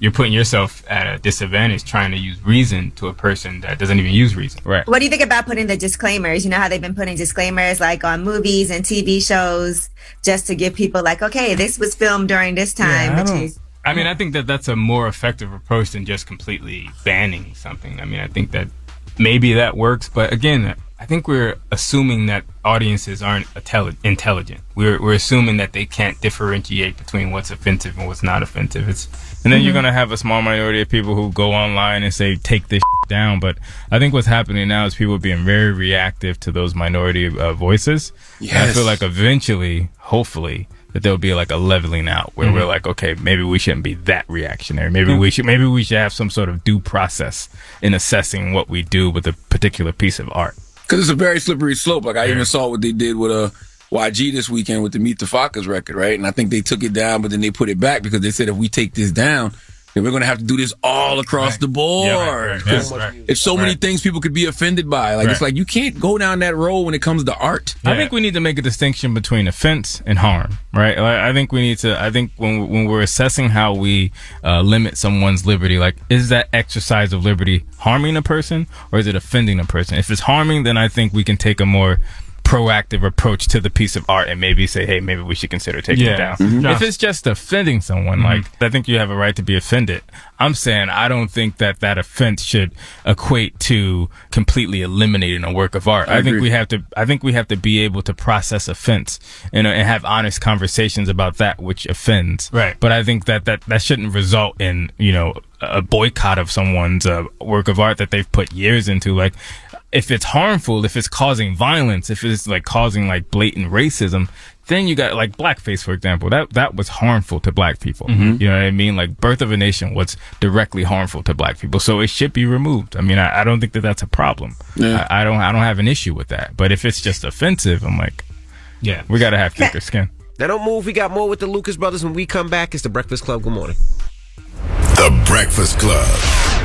you're putting yourself at a disadvantage trying to use reason to a person that doesn't even use reason. Right. What do you think about putting the disclaimers? You know how they've been putting disclaimers like on movies and TV shows just to give people like, okay, this was filmed during this time, which is I mean, I think that that's a more effective approach than just completely banning something. I mean, I think that maybe that works, but again, I think we're assuming that audiences aren't intelli- intelligent. We're we're assuming that they can't differentiate between what's offensive and what's not offensive. It's And then Mm-hmm. you're gonna have a small minority of people who go online and say take this down. But I think what's happening now is people being very reactive to those minority uh, voices. And I feel like eventually, hopefully, that there'll be like a leveling out where Mm-hmm. we're like, okay, maybe we shouldn't be that reactionary. Maybe we should. Maybe we should have some sort of due process in assessing what we do with a particular piece of art. Because it's a very slippery slope. Like I even saw what they did with a YG this weekend with the Meet the Fockers record, right? And I think they took it down, but then they put it back because they said if we take this down, then we're going to have to do this all across the board. Yeah, right, right, yeah, right. It's so many things people could be offended by. Like it's like you can't go down that road when it comes to art. I think we need to make a distinction between offense and harm, right? Like, I think we need to. I think when when we're assessing how we uh, limit someone's liberty, like is that exercise of liberty harming a person or is it offending a person? If it's harming, then I think we can take a more proactive approach to the piece of art and maybe say, hey, maybe we should consider taking Yeah. it down. Mhm. If it's just offending someone, like I think you have a right to be offended. I'm saying I don't think that that offense should equate to completely eliminating a work of art. I I, think we have to. I think we have to be able to process offense and, and have honest conversations about that which offends. Right. But I think that that that shouldn't result in you know a boycott of someone's uh, work of art that they've put years into. Like if it's harmful, if it's causing violence, if it's like causing like blatant racism, then you got like blackface, for example. That that was harmful to black people. Mhm. You know what I mean? Like Birth of a Nation was directly harmful to black people, so it should be removed. I mean, I, I don't think that that's a problem. Yeah. I, I don't I don't have an issue with that. But if it's just offensive, I'm like, yeah, we gotta have thicker skin. Now don't move. We got more with the Lucas Brothers when we come back. It's the Breakfast Club. Good morning. The Breakfast Club.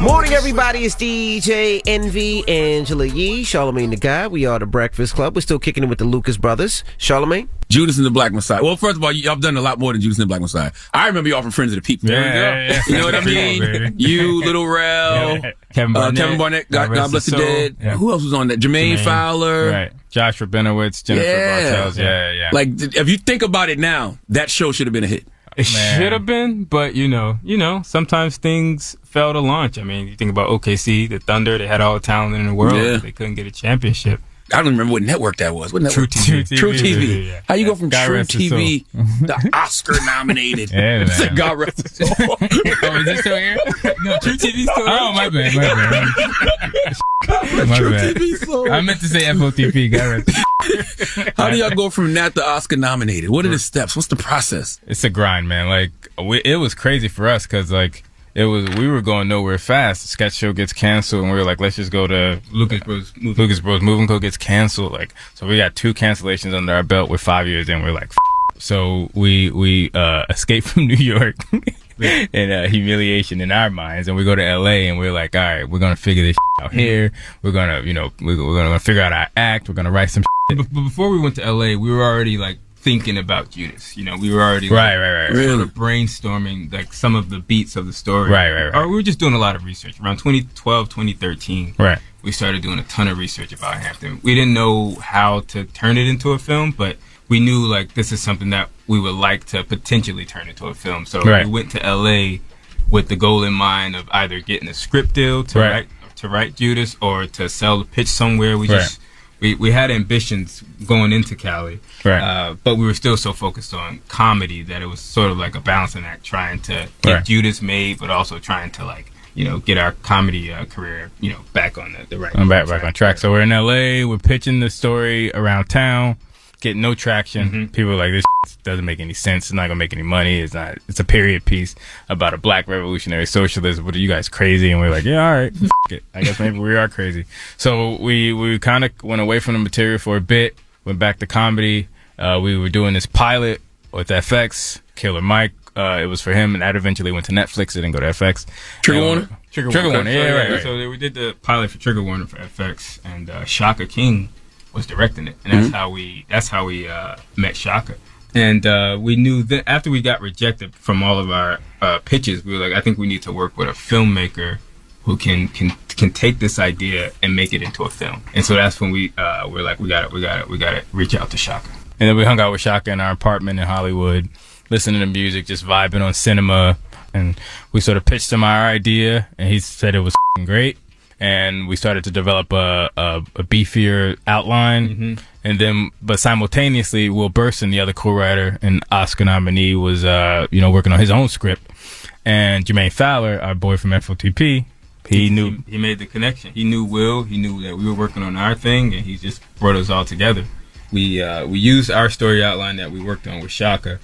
Morning, everybody. It's DJ Envy, Angela Yee, Charlamagne the Guy. We are the Breakfast Club. We're still kicking it with the Lucas Brothers. Charlamagne? Judas and the Black Messiah. Well, first of all, y'all have done a lot more than Judas and the Black Messiah. I remember y'all from Friends of the People. There we Yeah, go. yeah, yeah. You know what I Friends of the mean? People, you, Lil Rel, Yeah. Kevin uh, Barnett. Kevin Barnett, God, God God bless the his soul. dead. Yeah. Who else was on that? Jermaine, Fowler. Right. Josh Rabinowitz, Jennifer Bartels. Yeah, yeah. Yeah. Like, if you think about it now, that show should have been a hit. It should have been, but you know, you know, sometimes things fail to launch. I mean, you think about OKC, the Thunder, they had all the talent in the world, Yeah. they couldn't get a championship. I don't remember what network that was. What True network? TV. True truTV. TV, yeah. How you go from God True rest his. TV to Oscar nominated? Yeah, It's man. like God rest his soul. oh, is it still here? no, truTV still here. Oh, my bad, my bad. my True bad. TV soul. I meant to say FOTP. Got it. How do y'all go from that to Oscar nominated? What are the steps? What's the process? It's a grind, man. Like we, it was crazy for us because like it was we were going nowhere fast. The sketch show gets canceled, and we were like, let's just go to Lucas Bros. Lucas Bros. Moving Co gets canceled. Like so, we got two cancellations under our belt with five years in. We're like, F-. so we we uh, escaped from New York. in uh, humiliation in our minds, and we go to L.A. and we're like, all right, we're gonna figure this out here. We're gonna, you know, we're, we're gonna figure out our act. We're gonna write some. But before we went to LA, we were already like thinking about Judas. You know, we were already Right, like, right, right. sort of brainstorming like some of the beats of the story. Right, right, right. Or we were just doing a lot of research around 2012, 2013. Right. We started doing a ton of research about Hampton. We didn't know how to turn it into a film, but we knew like this is something that we would like to potentially turn into a film. So Right. we went to LA with the goal in mind of either getting a script deal to Right. write to write Judas or to sell the pitch somewhere. We Right. just we, we had ambitions going into Cali, Right. uh, but we were still so focused on comedy that it was sort of like a balancing act, trying to get Right. Judas made, but also trying to like you know get our comedy uh, career you know back on the, the right. I'm back back on track. So we're in LA. We're pitching the story around town, getting no traction. Mm-hmm. People are like this doesn't make any sense. It's not gonna make any money. It's not. It's a period piece about a black revolutionary socialist. What are you guys crazy? And we're like, yeah, all right, it. I guess maybe we are crazy. So we we kind of went away from the material for a bit. Went back to comedy. Uh, we were doing this pilot with FX, Killer Mike. Uh, it was for him, and that eventually went to Netflix. It didn't go to FX. Trigger And- Warner? Trigger, Trigger Warning. Warner. Yeah, right, right. So we did the pilot for Trigger Warning for FX, and uh, Shaka King was directing it, and that's Mhm. how we that's how we uh, met Shaka. And uh, we knew that after we got rejected from all of our uh, pitches, we were like, I think we need to work with a filmmaker who can can can take this idea and make it into a film. And so that's when we uh, we're like, we got it, we got it, we got to reach out to Shaka. And then we hung out with Shaka in our apartment in Hollywood, listening to music, just vibing on cinema. And we sort of pitched him our idea, and he said it was fing great. And we started to develop a, a, a beefier outline. And then, but simultaneously, Will Berson, the other co-writer and Oscar nominee, was, uh, you know, working on his own script. And Jermaine Fowler, our boy from FOTP, he knew he, he made the connection. He knew Will. He knew that we were working on our thing, and he just brought us all together. We uh, we used our story outline that we worked on with Shaka,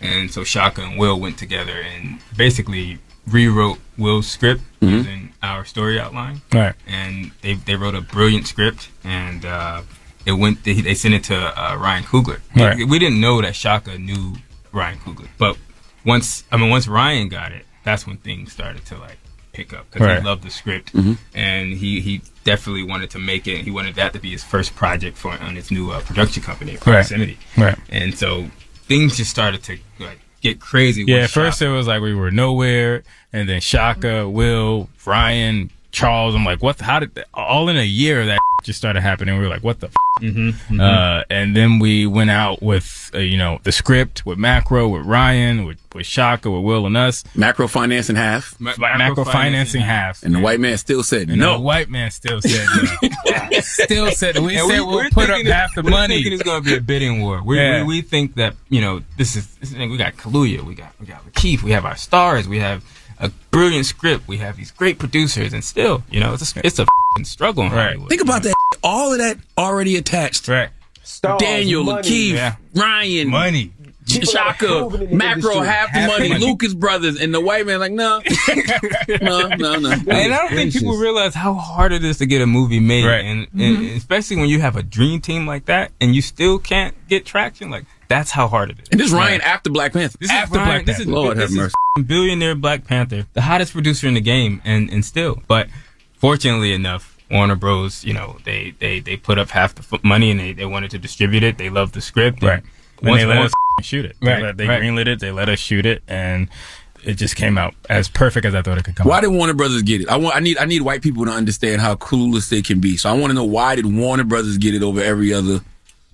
and so Shaka and Will went together and basically rewrote Will's script Mhm. using our story outline. Right. And they they wrote a brilliant script, and uh, it went. They, they sent it to uh, Ryan Coogler. Right. We, we didn't know that Shaka knew Ryan Coogler, but once I mean once Ryan got it, that's when things started to like pick up because Right. he loved the script Mhm. and he he definitely wanted to make it. He wanted that to be his first project for on his new uh, production company, Right. Proximity. Right. And so things just started to like get crazy. Yeah, at first Shaka. it was like we were nowhere, and then Shaka, Will, Ryan, Charles. I'm like, what? The, how did that, all in a year that just started happening? We were like, what the? F-? Mhm, Uh, and then we went out with uh, you know the script with Macro, with Ryan, with with Shaka, with Will and us. Macro financing half. Ma- macro financing half. And the white man still said And no. the white man still said no. still said we And said we- we'll we're put up thinking half the we're money. Thinking it's going to be a bidding war. We, Yeah. we, we think that you know this is, this is we got Kaluuya, we got we got Lakeith, we have our stars, we have a brilliant script. We have these great producers, and still, you know, it's a, it's a f***ing struggle right. Think about that. All of that already attached. Right. Stars, Daniel, money. Lakeith, Yeah. Ryan, Money. People Shaka, proven in the Macro, industry. half the Half money, money. Lucas Brothers, and the white man like, no, no, no, no. And I don't think people realize how hard it is to get a movie made, Right. and, and mm-hmm. especially when you have a dream team like that, and you still can't get traction. Like that's how hard it is. And this Ryan after Black Panther. This After is Ryan, Black this Panther. is Lord this have mercy. is billionaire Black Panther, the hottest producer in the game, and and still, but fortunately enough, Warner Bros. You know, they they they put up half the f- money and they, they wanted to distribute it. They loved the script, and Right. And Once they let Warner- us shoot it. They, Right, let, they right. greenlit it. They let us shoot it, and it just came out as perfect as I thought it could come. Why out. did Warner Brothers get it? I want. I need. I need white people to understand how clueless they can be. So I want to know why did Warner Brothers get it over every other?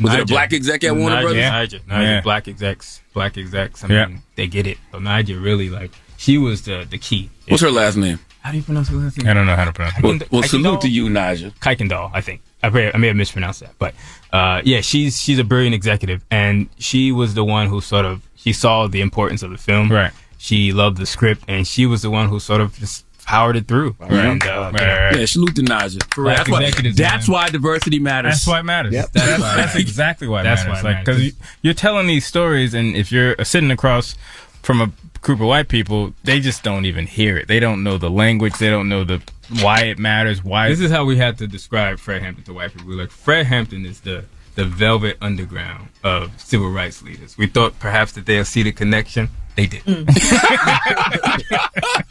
Was it a Niija. black exec at Warner Niija, Brothers? Niija, Niija, Yeah. black execs, black execs. I Yeah. they get it. But Niija really like she was the the key. What's her last name? How do you pronounce her last name? I don't know how to pronounce it. Well, Kuykendall- well salute to you, Niija. Kuykendall, I think. I may, I may have mispronounced that, but uh, yeah, she's she's a brilliant executive, and she was the one who sort of she saw the importance of the film. Right. She loved the script, and she was the one who sort of just powered it through. And, uh, Right, right, right. Yeah, salute to Niija. For real. That's why, that's why diversity matters. That's why it matters. Yep. That's, that's exactly why it That's matters. why it like because matters. you, you're telling these stories, and if you're sitting across from a group of white people, they just don't even hear it. They don't know the language. They don't know the why it matters. Why This is how we had to describe Fred Hampton to white people. We're like, Fred Hampton is the the velvet underground of civil rights leaders. We thought perhaps that they'll see the connection. They did.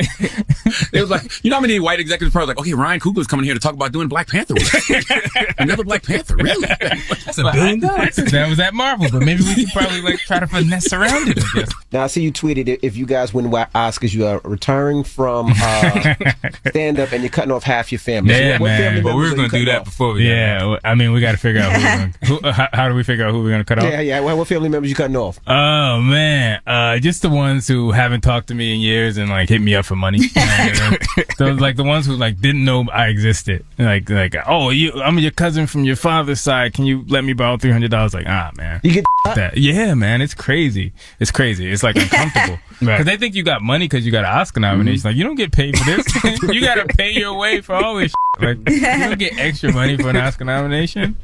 It was like, you know how many white executives probably like, okay, Ryan Coogler's coming here to talk about doing Black Panther. Another Black Panther, really? That's a billion dollars. that was at Marvel, but maybe we could probably like try to finesse around it. I. Now I see you tweeted it. If you guys win wa- Oscars, you are retiring from uh, stand up and you're cutting off half your family. Yeah, what, what man. family But we members were are going to do that off? before we Yeah, well, I mean, we got to figure out who, gonna, who uh, how, how do we figure out who we're gonna cut off? Yeah, yeah. What, what family members you cutting off? Oh man, uh, just the ones who haven't talked to me in years and like hit me up for money. Those like the ones who like didn't know I existed. Like like oh you I'm your cousin from your father's side. Can you let me borrow three hundred dollars? Like ah man, You get that yeah man, it's crazy. It's crazy. It's like uncomfortable because they think you got money because you got an Oscar nomination. Like you don't get paid for this. you got to pay your way for all this. Shit. Like you don't get extra money for an Oscar nomination.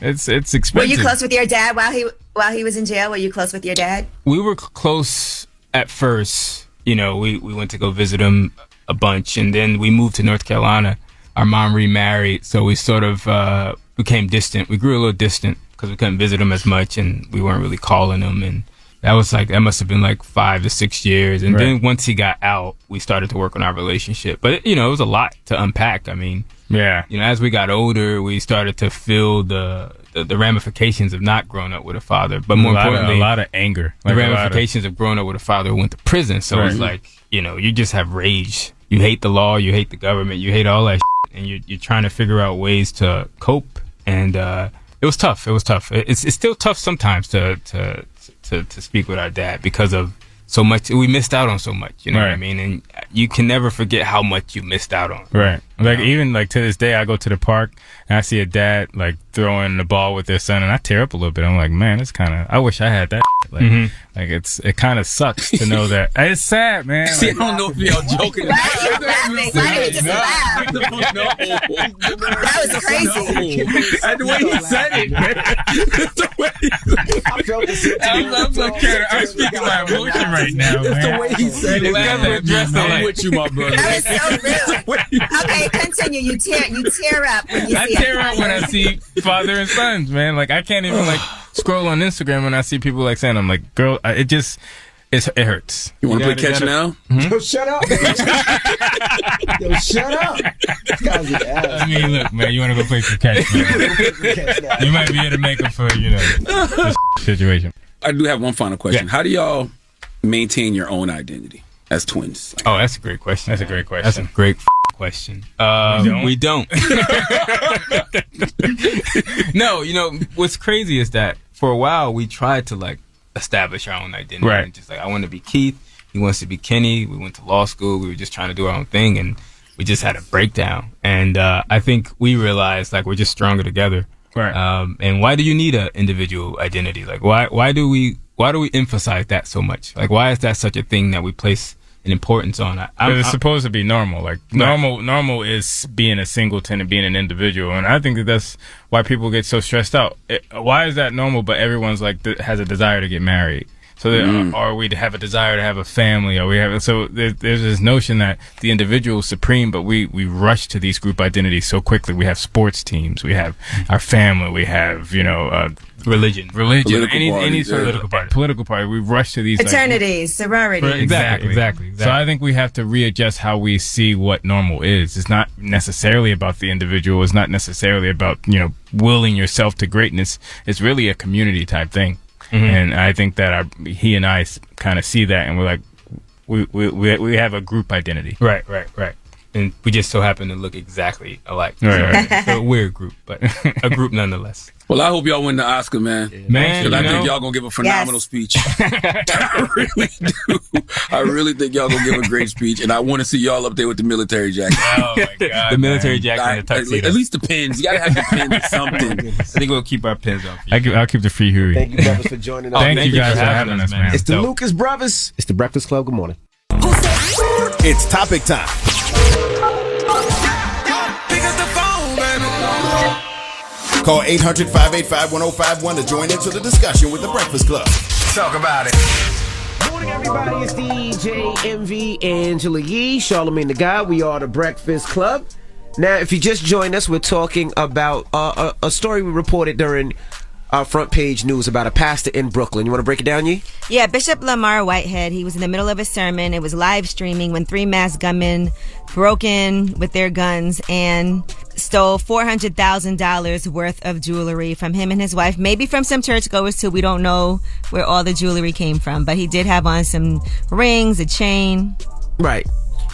It's it's expensive. Were you close with your dad while he while he was in jail? Were you close with your dad? we were close at first. You know, we, we went to go visit him a bunch, and then we moved to North Carolina. Our mom remarried, so we sort of uh, became distant. We grew a little distant because we couldn't visit them as much, and we weren't really calling them. And that was like that must have been like five to six years. And then once he got out, we started to work on our relationship. But you know, it was a lot to unpack. I mean, yeah. you know, as we got older, we started to feel the the, the ramifications of not growing up with a father. But more a lot of- importantly, a lot of anger. the Like, a lot of- ramifications of growing up with a father who went to prison. So it's Right. like, you know, you just have rage. You hate the law, you hate the government, you hate all that shit, and you're, you're trying to figure out ways to cope. And uh, it was tough. It was tough. It's, it's still tough sometimes to, to, to, to speak with our dad because of so much. We missed out on so much, you know what I mean? And you can never forget how much you missed out on. Right. Like even like to this day, I go to the park and I see a dad like throwing the ball with their son, and I tear up a little bit. I'm like, man, it's kind of. I wish I had that. Like, Mhm. like it's it kind of sucks to know that. It's sad, man. See, I don't know if y'all joking. Why are you laughing? Why did you just laugh? That was crazy. And the way he said it, man. the way he, I felt the same. I'm, I'm, so kind I'm speaking my emotion right now, man. the way he said it. Laugh at me, I'm man. with you, my brother. That was so rude. Okay, continue. You tear you tear up when you I see tear up when I see father and sons, man. Like I can't even like scroll on Instagram when I see people like saying, "I'm like, girl, I- it just." It's, it hurts. You want to play catch gotta- now? Hmm? Yo, shut up. Yo, shut up. This guy's an I mean, look, man, you want to go play some catch, man. You might be able to make up for, you know, this situation. I do have one final question. How do y'all maintain your own identity as twins? Oh, that's a great question. That's a great question. That's a great f- question. Um, we don't. no, you know what's crazy is that for a while we tried to like establish our own identity. Right. And just like I want to be Keith, he wants to be Kenny. We went to law school. We were just trying to do our own thing, and we just had a breakdown. And uh, I think we realized like we're just stronger together. Right. Um, and why do you need an individual identity? Like why why do we why do we emphasize that so much? Like why is that such a thing that we place an importance on. I, I'm, it's I'm- supposed to be normal. Like normal, normal is being a singleton and being an individual, and I think that that's why people get so stressed out. It, why is that normal? But everyone's like th- has a desire to get married. So, that, Mm. or we have a desire to have a family, or we have so there, there's this notion that the individual is supreme, but we we rush to these group identities so quickly. We have sports teams, we have our family, we have you know uh, religion, religion, Political any any parties, sort of political party, political party. We rush to these like, Fraternities, sororities. Right, exactly, exactly, So I think we have to readjust how we see what normal is. It's not necessarily about the individual. It's not necessarily about you know willing yourself to greatness. It's really a community type thing. Mhm. And I think that our, he and I kind of see that, and we're like, we, we we we have a group identity. Right, right, right. And we just so happen to look exactly alike. Right, so, right. so a weird group, but a group nonetheless. Well, I hope y'all win the Oscar, man. Man, 'Cause I you think know- y'all gonna give a phenomenal speech. I really do. I really think y'all gonna give a great speech, and I want to see y'all up there with the military jacket. Oh my god, The military jacket and the At, tuxedo. at least the pins. You gotta have the pins or something. I think we'll keep our pins on. I keep, I'll keep the free Huey. Thank you, brothers, for joining us. Oh, thank, you guys for having us, man. It's the Lucas Brothers. It's the Breakfast Club. Good morning. It's topic time. Call 800 585 1051 to join into the discussion with the Breakfast Club. Talk about it. Morning, everybody. It's DJ Envy Angela Yee, Charlamagne the God. We are the Breakfast Club. Now, if you just joined us, we're talking about uh, a, a story we reported during our front page news about a pastor in Brooklyn. You want to break it down, Yee? Yeah, Bishop Lamar Whitehead, he was in the middle of a sermon. It was live streaming when three masked gunmen broke in with their guns and stole $400,000 worth of jewelry from him and his wife. Maybe from some churchgoers too. We don't know where all the jewelry came from, but he did have on some rings, a chain. Right.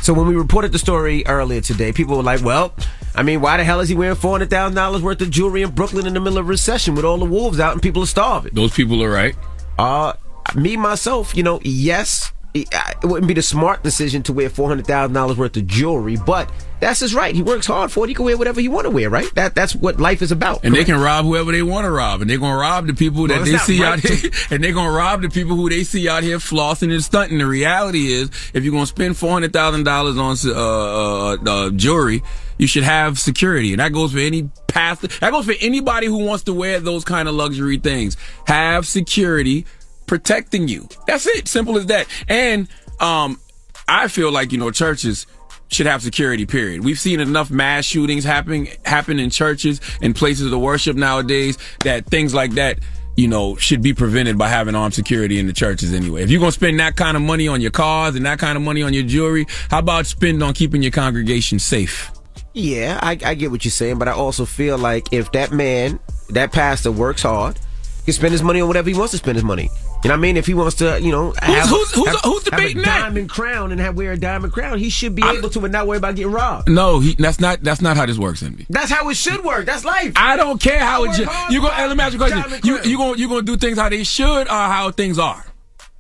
So when we reported the story earlier today, people were like, well, I mean, why the hell is he wearing $400,000 worth of jewelry in Brooklyn in the middle of a recession with all the wolves out and people are starving? Those people are right. Uh, me, myself, you know, yes, it wouldn't be the smart decision to wear $400,000 worth of jewelry, but that's his right. He works hard for it. He can wear whatever he want to wear, right? That That's what life is about. And they can rob whoever they want to rob, and they're gonna rob the people that they see right out here, and they're gonna rob the people who they see out here flossing and stunting. The reality is, if you're gonna spend four hundred thousand dollars on uh, uh, uh, jewelry, you should have security, and that goes for any pastor. That goes for anybody who wants to wear those kind of luxury things. Have security protecting you. That's it. Simple as that. And um, I feel like you know churches should have security period. We've seen enough mass shootings happening happen in churches and places of worship nowadays that things like that you know, should be prevented by having armed security in the churches anyway. If you're going to spend that kind of money on your cars and that kind of money on your jewelry, how about spend on keeping your congregation safe? Yeah, I, I get what you're saying, but I also feel like if that man, that pastor works hard, he can spend his money on whatever he wants to spend his money. You know what I mean? If he wants to, you know, have, who's- who's- have, who's have debating a that? diamond crown and have wear a diamond crown, he should be able to and not worry about getting robbed. No, he, that's not that's not how this works, Envy. That's how it should work. That's life. I don't care how it. Ju- you go. for Let me ask you a question. You you going you going to do things how they should or how things are?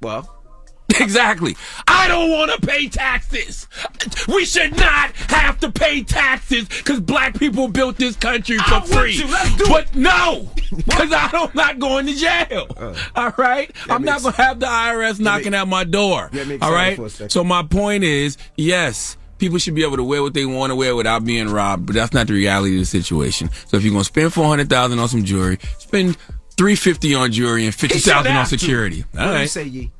Well, Exactly. I don't want to pay taxes. We should not have to pay taxes because black people built this country for free. you. Let's do but no, because I'm not going to jail. Uh. all right? I'm not going to have the IRS knocking at my door. All right? for a second. So my point is, yes. People should be able to wear what they want to wear without being robbed, but that's not the reality of the situation. So if you're gonna spend four hundred thousand on some jewelry, spend three fifty on jewelry and fifty thousand on have to. security. What do you right. say, Yee?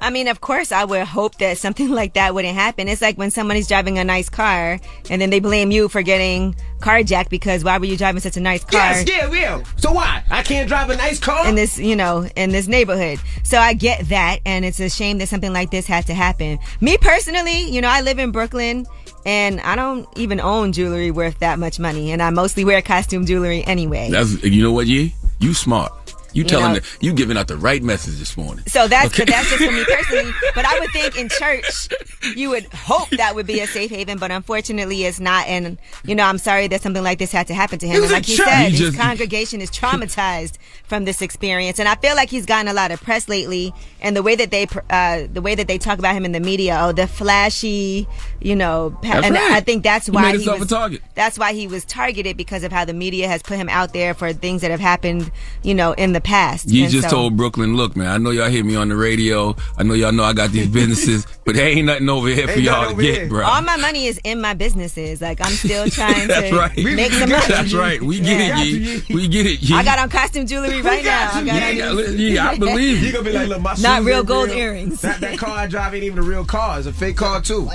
I mean, of course, I would hope that something like that wouldn't happen. It's like when somebody's driving a nice car and then they blame you for getting carjacked because why were you driving such a nice car? Yes, yeah, yeah. So why? I can't drive a nice car? in this, you know, in this neighborhood. So I get that, and it's a shame that something like this had to happen. Me personally, you know, I live in Brooklyn, and I don't even own jewelry worth that much money, and I mostly wear costume jewelry anyway. That's you know what, Yee? You smart. You You telling know- the, you giving out the right message this morning. So that's Okay. but that's just for me personally. But I would think in church, you would hope that would be a safe haven, but unfortunately, it's not. And you know, I'm sorry that something like this had to happen to him. It was And a like he church. said, He his congregation is traumatized from this experience, and I feel like he's gotten a lot of press lately. And the way that they, uh, the way that they talk about him in the media, oh, the flashy, you know, pa- and right. I think that's He why made he himself was a target. that's why he was targeted because of how the media has put him out there for things that have happened, you know, in the the past. You And just so- told Brooklyn, look, man, I know y'all hear me on the radio. I know y'all know I got these businesses, but there ain't nothing over here for Ain't y'all to get, here. bro. All my money is in my businesses. Like I'm still trying That's to right. make some money. That's right. We get Yeah. it, Yee. We get it, Yee. I got on costume jewelry right now. I got Yeah, yeah, I believe you. You gonna be like, look, my Not real ain't gold earrings. That, that car I drive ain't even a real car. It's a fake car too.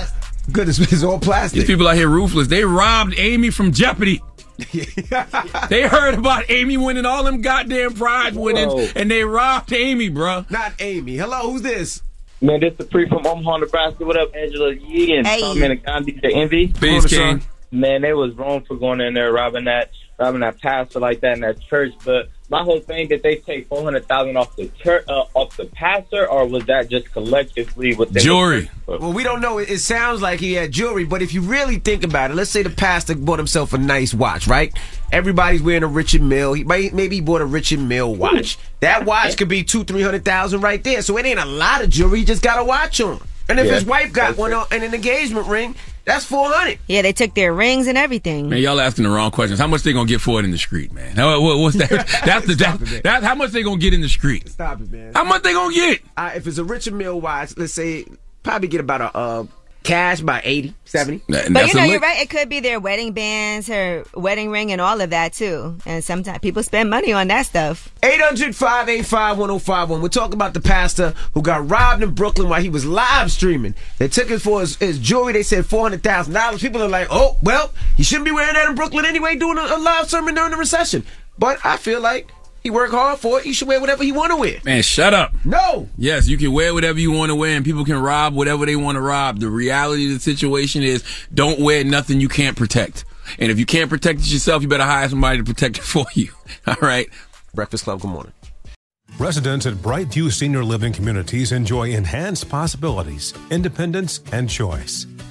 Goodness, it's all plastic. These people out here ruthless. They robbed Amy from Jeopardy. they heard about Amy winning all them goddamn prize winnings, Whoa. and they robbed Amy, bro. Not Amy. Hello, who's this? Man, this is Pre from Omaha, Nebraska. What up, Angela Yee and Hey. Tom and Gandhi the Envy? Peace, King. Man, they was wrong for going in there robbing that robbing that pastor like that in that church. But my whole thing did they take four hundred thousand off the church uh, off the pastor, or was that just collectively with Jewelry. Well, we don't know. It, it sounds like he had jewelry, but if you really think about it, let's say the pastor bought himself a nice watch, right? Everybody's wearing a Richard Mille. He may- maybe he bought a Richard Mille watch. That watch could be two, three hundred thousand right there. So it ain't a lot of jewelry. He just got a watch on. And if Yeah. his wife got one on and an engagement ring, that's four hundred. Yeah, they took their rings and everything. Man, y'all asking the wrong questions. How much they gonna get for it in the street, man? How, what, what's that? That's the that, that's how much they gonna get in the street. Stop it, man. How much they gonna get? Uh, if it's a Richard Mille watch, let's say probably get about a uh, cash by 80, 70. But you know, you're right. It could be their wedding bands, her wedding ring, and all of that too. And sometimes people spend money on that stuff. 800 585 1051. We're talking about the pastor who got robbed in Brooklyn while he was live streaming. They took it for his, his jewelry. They said $400,000. People are like, oh, well, you shouldn't be wearing that in Brooklyn anyway, doing a, a live sermon during the recession. But I feel like he worked hard for it. He should wear whatever he want to wear. Man, shut up. No. Yes, you can wear whatever you want to wear, and people can rob whatever they want to rob. The reality of the situation is, don't wear nothing you can't protect. And if you can't protect it yourself, you better hire somebody to protect it for you. All right. Breakfast Club. Good morning. Residents at Brightview Senior Living Communities enjoy enhanced possibilities, independence, and choice.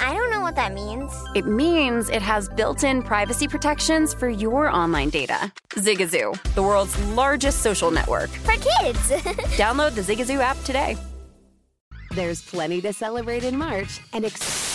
I don't know what that means. It means it has built in privacy protections for your online data. Zigazoo, the world's largest social network. For kids. Download the Zigazoo app today. There's plenty to celebrate in March and ex-